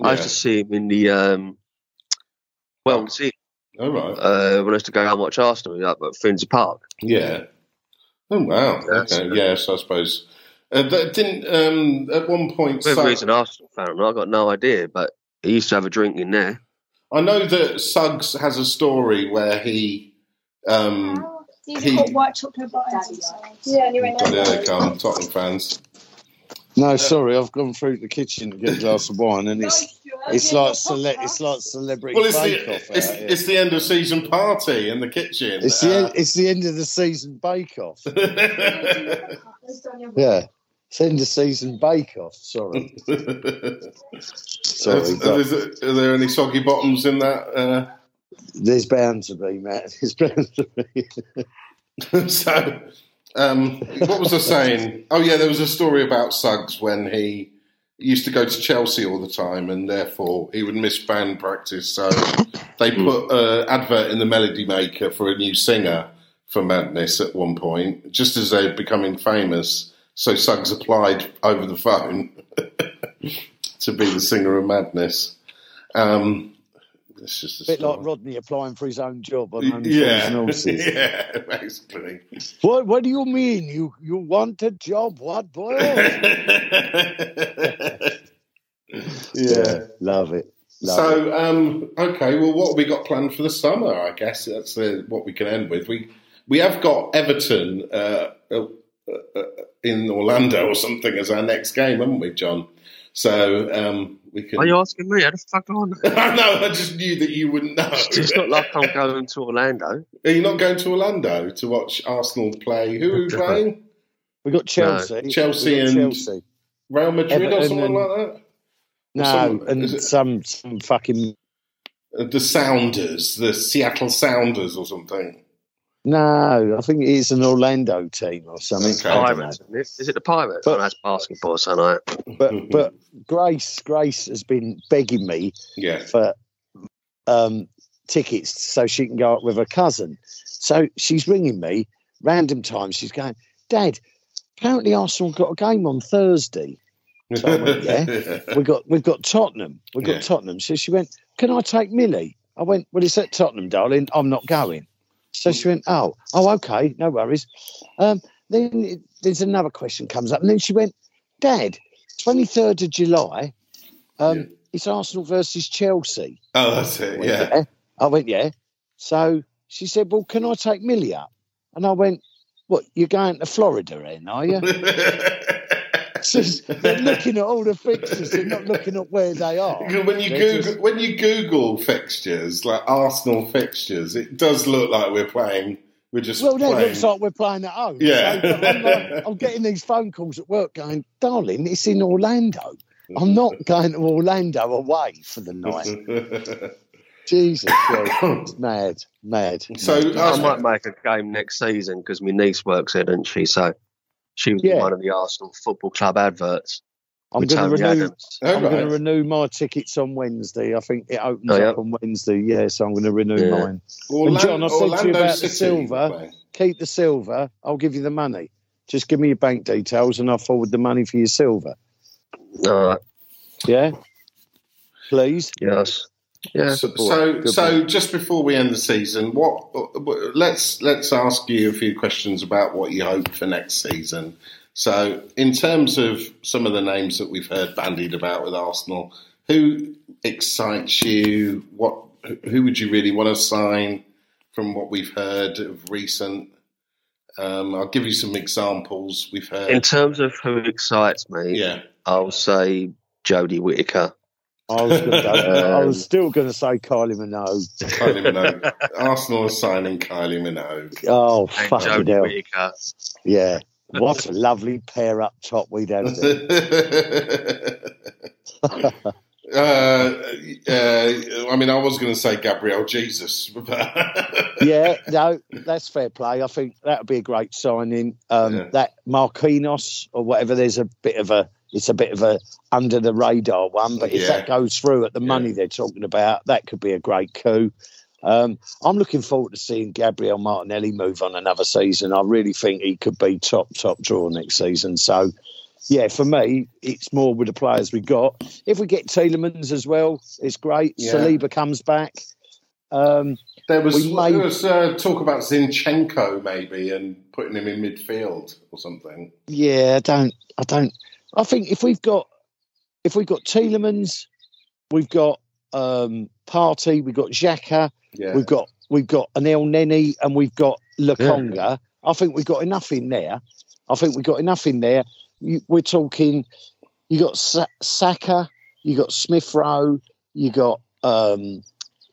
I used to see him in the um, well, see All right. uh, when I used to go out and watch Arsenal up at Finsbury Park. Yeah. Oh wow. That's okay. good. Yes, I suppose. Uh, didn't um, at one point. Whether Suggs- he's an Arsenal fan or not, I got no idea. But he used to have a drink in there. I know that Suggs has a story where he. Um, These He- are called white chocolate buttons. Yeah, and you're in God, there they come, Tottenham fans. No, sorry, I've gone through the kitchen to get a glass of wine, and it's it's like cele- it's like celebrity Well, it's bake the off. it's, it's the end of season party in the kitchen. It's the Uh, end, it's the end of the season bake off. Yeah, it's end of season bake off. Sorry, sorry. Is- is it- are there any soggy bottoms in that? Uh, there's bound to be, Matt. There's bound to be. so, um, what was I saying? Oh, yeah, there was a story about Suggs when he used to go to Chelsea all the time, and therefore he would miss band practice. So they put an advert in the Melody Maker for a new singer for Madness at one point, just as they're becoming famous. So Suggs applied over the phone to be the singer of Madness. Um, it's just a bit like. Rodney applying for his own job on yeah, Fools and Horses. yeah, basically. What What do you mean? You you want a job? What boy? yeah. love it. Love it. So, um, okay, well, what have we got planned for the summer? I guess that's uh, what we can end with. We we have got Everton uh, uh, uh, in Orlando or something as our next game, haven't we, John? So um, we can. Are you asking me? How the fuck on? I know. I just knew that you wouldn't know. It's not like I'm going to Orlando. Are you not going to Orlando to watch Arsenal play? Who are we playing? we got Chelsea. Chelsea got and- Chelsea. Real Madrid or Everton someone and- like that? No, Some- and some some fucking Uh, the Sounders, the Seattle Sounders, or something. No. I think it's an Orlando team or something. Okay. I don't know. Pirates, isn't it? Is it the Pirates? But- oh, that's basketball, son. I But but Grace Grace has been begging me Yeah. for um, tickets so she can go up with her cousin. So she's ringing me random times. She's going, Dad. Apparently Arsenal got a game on Thursday. So I went, yeah. We got we've got Tottenham. We've got Yeah. Tottenham. So she went, Can I take Millie? I went, Well, it's at Tottenham, darling. I'm not going. So she went, Oh, oh, okay, no worries. Um, then it, there's another question comes up, and then she went, Dad, 23rd of July, um, Yeah. it's Arsenal versus Chelsea. Oh, that's it. Went, Yeah. I went, yeah. So she said, well, can I take Millie up? And I went, what, you're going to Florida then, are you? She's they're looking at all the fixtures, they're not looking at where they are. when you They're Google just- when you Google fixtures like Arsenal fixtures, it does look like we're playing. We're just well, that playing. looks like we're playing at home. Yeah. So, I'm, like- I'm getting these phone calls at work going, darling, it's in Orlando. I'm not going to Orlando away for the night. Jesus, yeah, it's mad, mad. so mad. I I might make a game next season because my niece works there, doesn't she? So she was in Yeah. one of the Arsenal Football Club adverts. I'm going to renew. Oh, I'm going to renew my tickets on Wednesday. I think it opens Oh, yeah? up on Wednesday. Yeah, so I'm going to renew Yeah. mine. Orlando, John, I said to you Orlando about the silver. playing. Keep the silver. I'll give you the money. Just give me your bank details, and I'll forward the money for your silver. All right. Yeah, please. Yes. Yeah. So, good so, good just before we end the season, what? Let's let's ask you a few questions about what you hope for next season. So, in terms of some of the names that we've heard bandied about with Arsenal, who excites you? What? Who would you really want to sign? From what we've heard of recent, um, I'll give you some examples. We've heard, In terms of who excites me, yeah, I'll say Jodie Whittaker. I was, gonna I Um, was still going to say Kylie Minogue. Kylie Minogue. Arsenal are signing Kylie Minogue. Oh, And fucking Jodie hell. Whittaker. Yeah. What a lovely pair up top we'd have there. uh, uh, I mean, I was going to say Gabriel Jesus. yeah, no, that's fair play. I think that would be a great signing. Um, Yeah. That Marquinhos or whatever, there's a bit of a, it's a bit of a under the radar one, but if Yeah. that goes through at the Yeah. money they're talking about, that could be a great coup. Um, I'm looking forward to seeing Gabriel Martinelli move on another season. I really think he could be top, top draw next season. So, yeah, for me, it's more with the players we got. If we get Tielemans as well, it's great. Yeah. Saliba comes back. Um, there was, may- there was uh, talk about Zinchenko maybe and putting him in midfield or something. Yeah, I don't. I don't. I think if we've got if we've got Tielemans, we've got um, Partey, we've got Xhaka, Yeah, we've got we've got an Elneny, and we've got Lokonga. I think we've got enough in there. I think we've got enough in there. You, we're talking. You got Sa- Saka, you got Smith Rowe, you got um,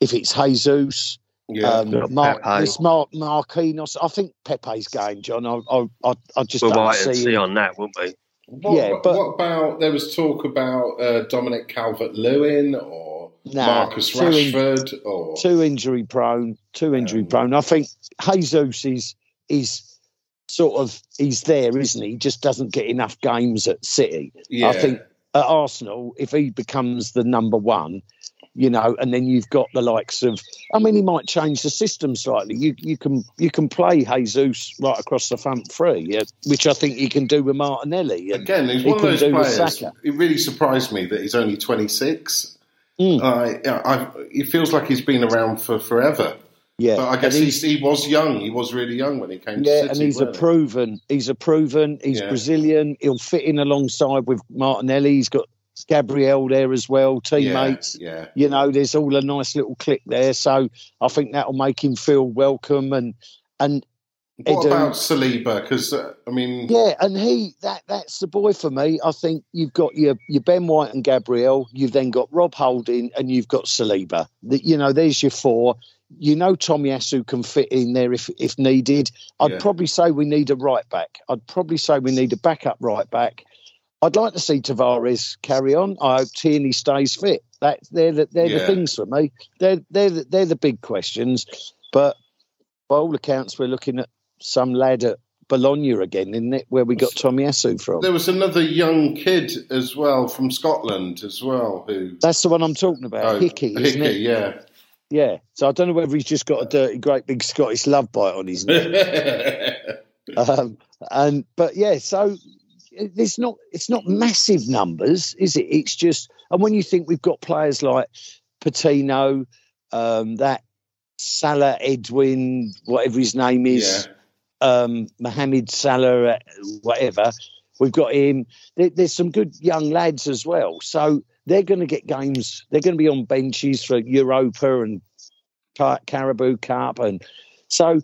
if it's Jesus, yeah. um, Got Mar- this Mar- Marquinhos. I think Pepe's going, John. I I I, I just We'll don't see. see on that, won't we? What, yeah, but- what about there was talk about uh, Dominic Calvert Lewin or Nah, Marcus too in- Rashford or too injury prone, too injury Um, prone. I think Jesus is is sort of he's there, isn't he? He just doesn't get enough games at City. yeah. I think at Arsenal, if he becomes the number one, you know, and then you've got the likes of I mean he might change the system slightly. You you can you can play Jesus right across the front three, yeah, which I think you can do with Martinelli. Again, he's he one of those players. It really surprised me that he's only 26. Mm. Uh, I, it feels like he's been around for forever. Yeah, But I guess he's, he was young. He was really young when he came to Yeah, City. and he's a proven. He's a proven. He's Yeah. Brazilian. He'll fit in alongside with Martinelli. He's got Gabriel there as well, teammates. Yeah, You know, there's all a nice little click there. So I think that'll make him feel welcome and and yeah. What Edu- about Saliba? Because uh, I mean, yeah, and he that that's the boy for me. I think you've got your your Ben White and Gabriel. You've then got Rob Holding and you've got Saliba. The, you know, there's your four. You know, Tomiyasu can fit in there if if needed. I'd Yeah. probably say we need a right back. I'd probably say we need a backup right back. I'd like to see Tavares carry on. I hope Tierney stays fit. That they're the, they're Yeah. the things for me. They're they're the, they're the big questions. But by all accounts, we're looking at some lad at Bologna again, isn't it? Where we got Tomiyasu from. There was another young kid as well from Scotland as well who. That's the one I'm talking about. Oh, Hickey, Hickey, yeah. Yeah. So I don't know whether he's just got a dirty, great big Scottish love bite on his neck. um, and but yeah, so it's not it's not massive numbers, is it? It's just and when you think we've got players like Patino, um, that Salah Edwin, whatever his name is, um, Mohamed Salah, uh, whatever. We've got him. There, there's some good young lads as well. So they're going to get games. They're going to be on benches for Europa and Car- Carabao Cup, and so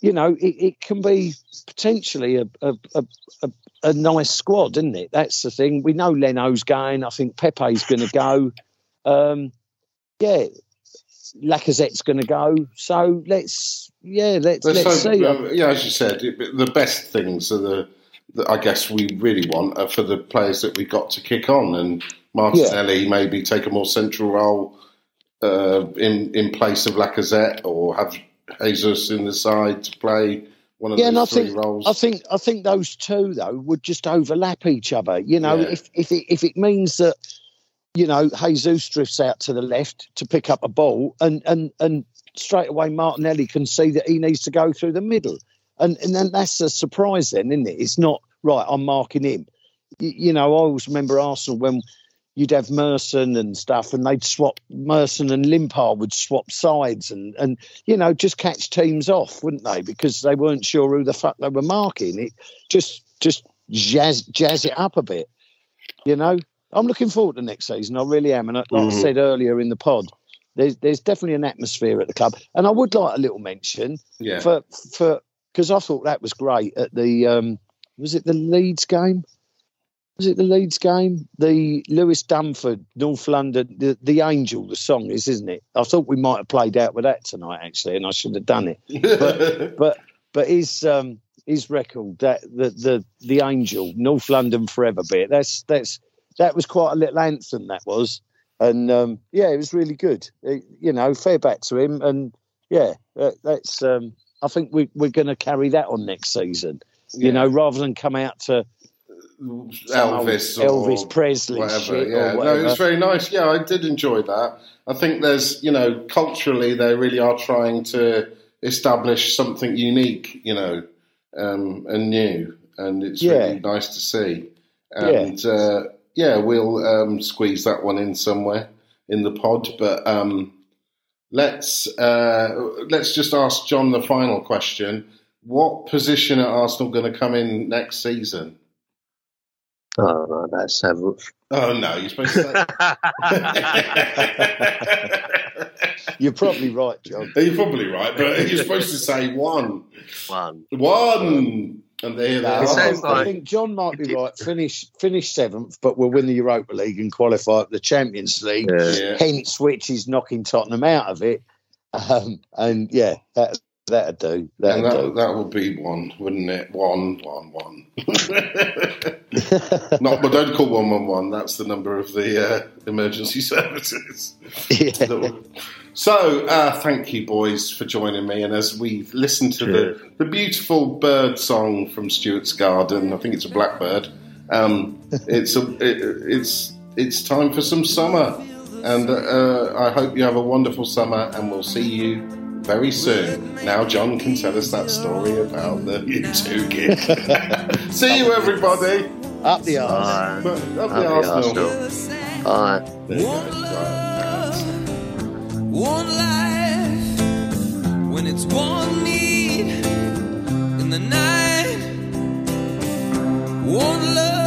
you know it, it can be potentially a a, a a a nice squad, isn't it? That's the thing. We know Leno's going. I think Pepe's going to go. Um, yeah, Lacazette's going to go. So let's yeah let's Let's let's hope, see. uh, yeah, as you said, the best things are the, the. I guess we really want are for the players that we got to kick on, and Martinelli maybe take a more central role uh, in in place of Lacazette, or have Jesus in the side to play one of Yeah, and I three think roles. I think I think those two though would just overlap each other. You know, Yeah. if if it, if it means that you know Jesus drifts out to the left to pick up a ball, and and and straight away Martinelli can see that he needs to go through the middle, and and then that's a surprise, then, isn't it? It's not right. I'm marking him. You, you know, I always remember Arsenal when you'd have Merson and stuff, and they'd swap Merson and Limpar would swap sides, and and you know just catch teams off, wouldn't they? Because they weren't sure who the fuck they were marking. It just just jazz jazz it up a bit, you know. I'm looking forward to next season. I really am, and like I Mhm. said earlier in the pod, there's there's definitely an atmosphere at the club, and I would like a little mention yeah, for for because I thought that was great at the um was it the Leeds game? Was it the Leeds game? The Louis Dunford, North London, the, the Angel, the song is, isn't it? I thought we might have played out with that tonight, actually, and I should have done it. But but but his um his record that the the the Angel, North London Forever bit. That's that's that was quite a little anthem. That was, and um yeah, it was really good. It- you know, fair back to him, and yeah, that, that's um I think we we're going to carry that on next season. You Yeah. know, rather than come out to some old Elvis, Elvis Presley whatever. yeah, or no, it was very nice. Yeah, I did enjoy that. I think there's, you know, culturally they really are trying to establish something unique, you know, um, and new, and it's Yeah. really nice to see. And uh, yeah, we'll um, squeeze that one in somewhere in the pod, but. Um, Let's uh, let's just ask John the final question. What position are Arsenal going to come in next season? Oh, no, that's seventh. Oh no, you're supposed to say. You're probably right, John. you're probably right, but you're supposed to say one, One. one, and there they No, It I, sounds think, I think John might be right. Finish finish seventh, but we'll win the Europa League and qualify for the Champions League. Yeah. Yeah. Hence, which is knocking Tottenham out of it. Um, and yeah, that that'd do. That'd that, do. that would be one, wouldn't it? One, one, one. Not, but don't call one one one. That's the number of the uh, emergency services. yeah. So, uh, thank you, boys, for joining me. And as we listen to the, the beautiful bird song from Stuart's Garden, I think it's a blackbird. Um, it's a, it, it's it's time for some summer, and uh, I hope you have a wonderful summer. And we'll see you very soon. Now, John can tell us that story about the U2 gig. see you, everybody. Up the arse. Bye. Up the Happy Arsenal. Arsenal. Bye. There you go. Right. One life when it's one need in the night. One love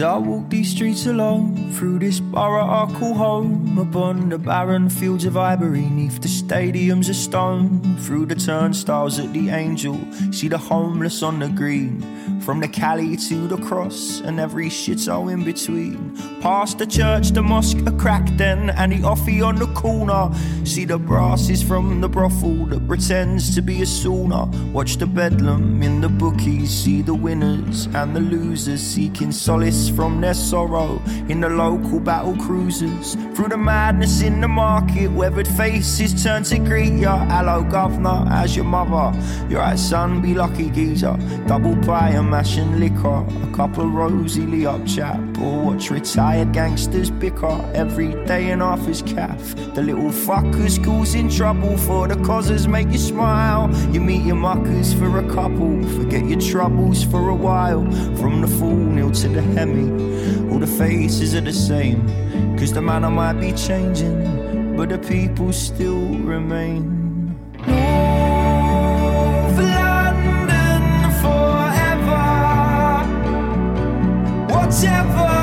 I walk these streets alone, through this borough I call home, upon the barren fields of ivory, neath the stadiums of stone, through the turnstiles at the Angel, see the homeless on the green, from the Cali to the cross, and every shithole in between. Past the church, the mosque, a crack den, and the offie on the corner. See the brasses from the brothel that pretends to be a sauna. Watch the bedlam in the bookies, see the winners and the losers seeking solace from their sorrow in the local battle cruisers. Through the madness in the market, weathered faces turn to greet ya. Hello, governor, as your mother? You're right, son, be lucky, geezer. Double pie and mash and liquor, a couple rosy chap, or watch retired gangsters bicker every day in his calf. The little fuckers causing trouble for the causes make you smile. You meet your muckers for a couple, forget your troubles for a while. From the full nil to the hemi, all the faces are the same. Cause the manor might be changing, but the people still remain. Whatever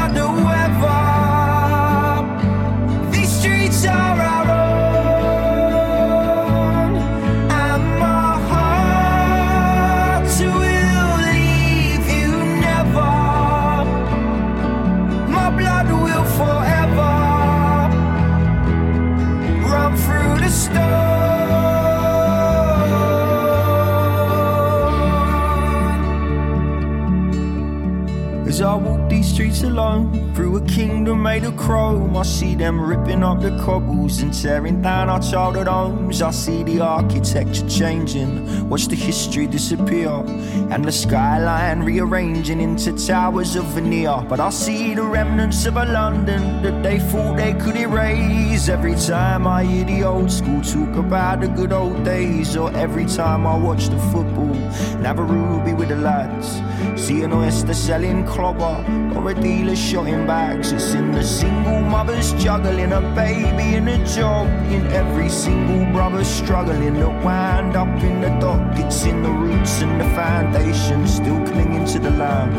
through a kingdom made of chrome, I see them ripping up the cobbles and tearing down our childhood homes. I see the architecture changing, watch the history disappear, and the skyline rearranging into towers of veneer. But I see the remnants of a London that they thought they could erase. Every time I hear the old school talk about the good old days, or every time I watch the football and have a ruby with the lads, see an oyster selling clobber or a dealer shotting bags. It's in the single mothers juggling a baby and a job. In every single brother struggling to wind up in the dock. It's in the roots and the foundation still clinging to the land.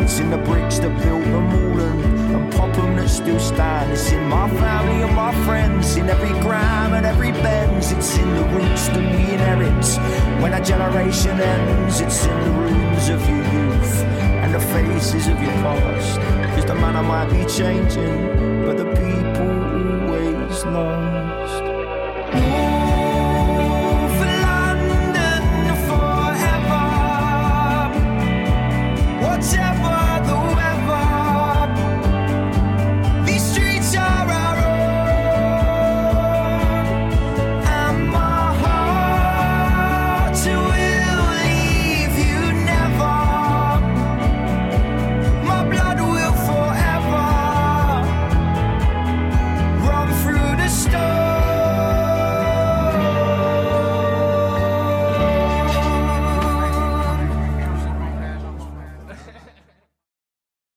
It's in the bricks that built the Moreland and pop 'em that still stand. It's in my family and my friends, in every gram and every bends. It's in the roots that we inherit when a generation ends. It's in the rooms of your youth faces of your past. Cause the man I might be changing, but the people always know.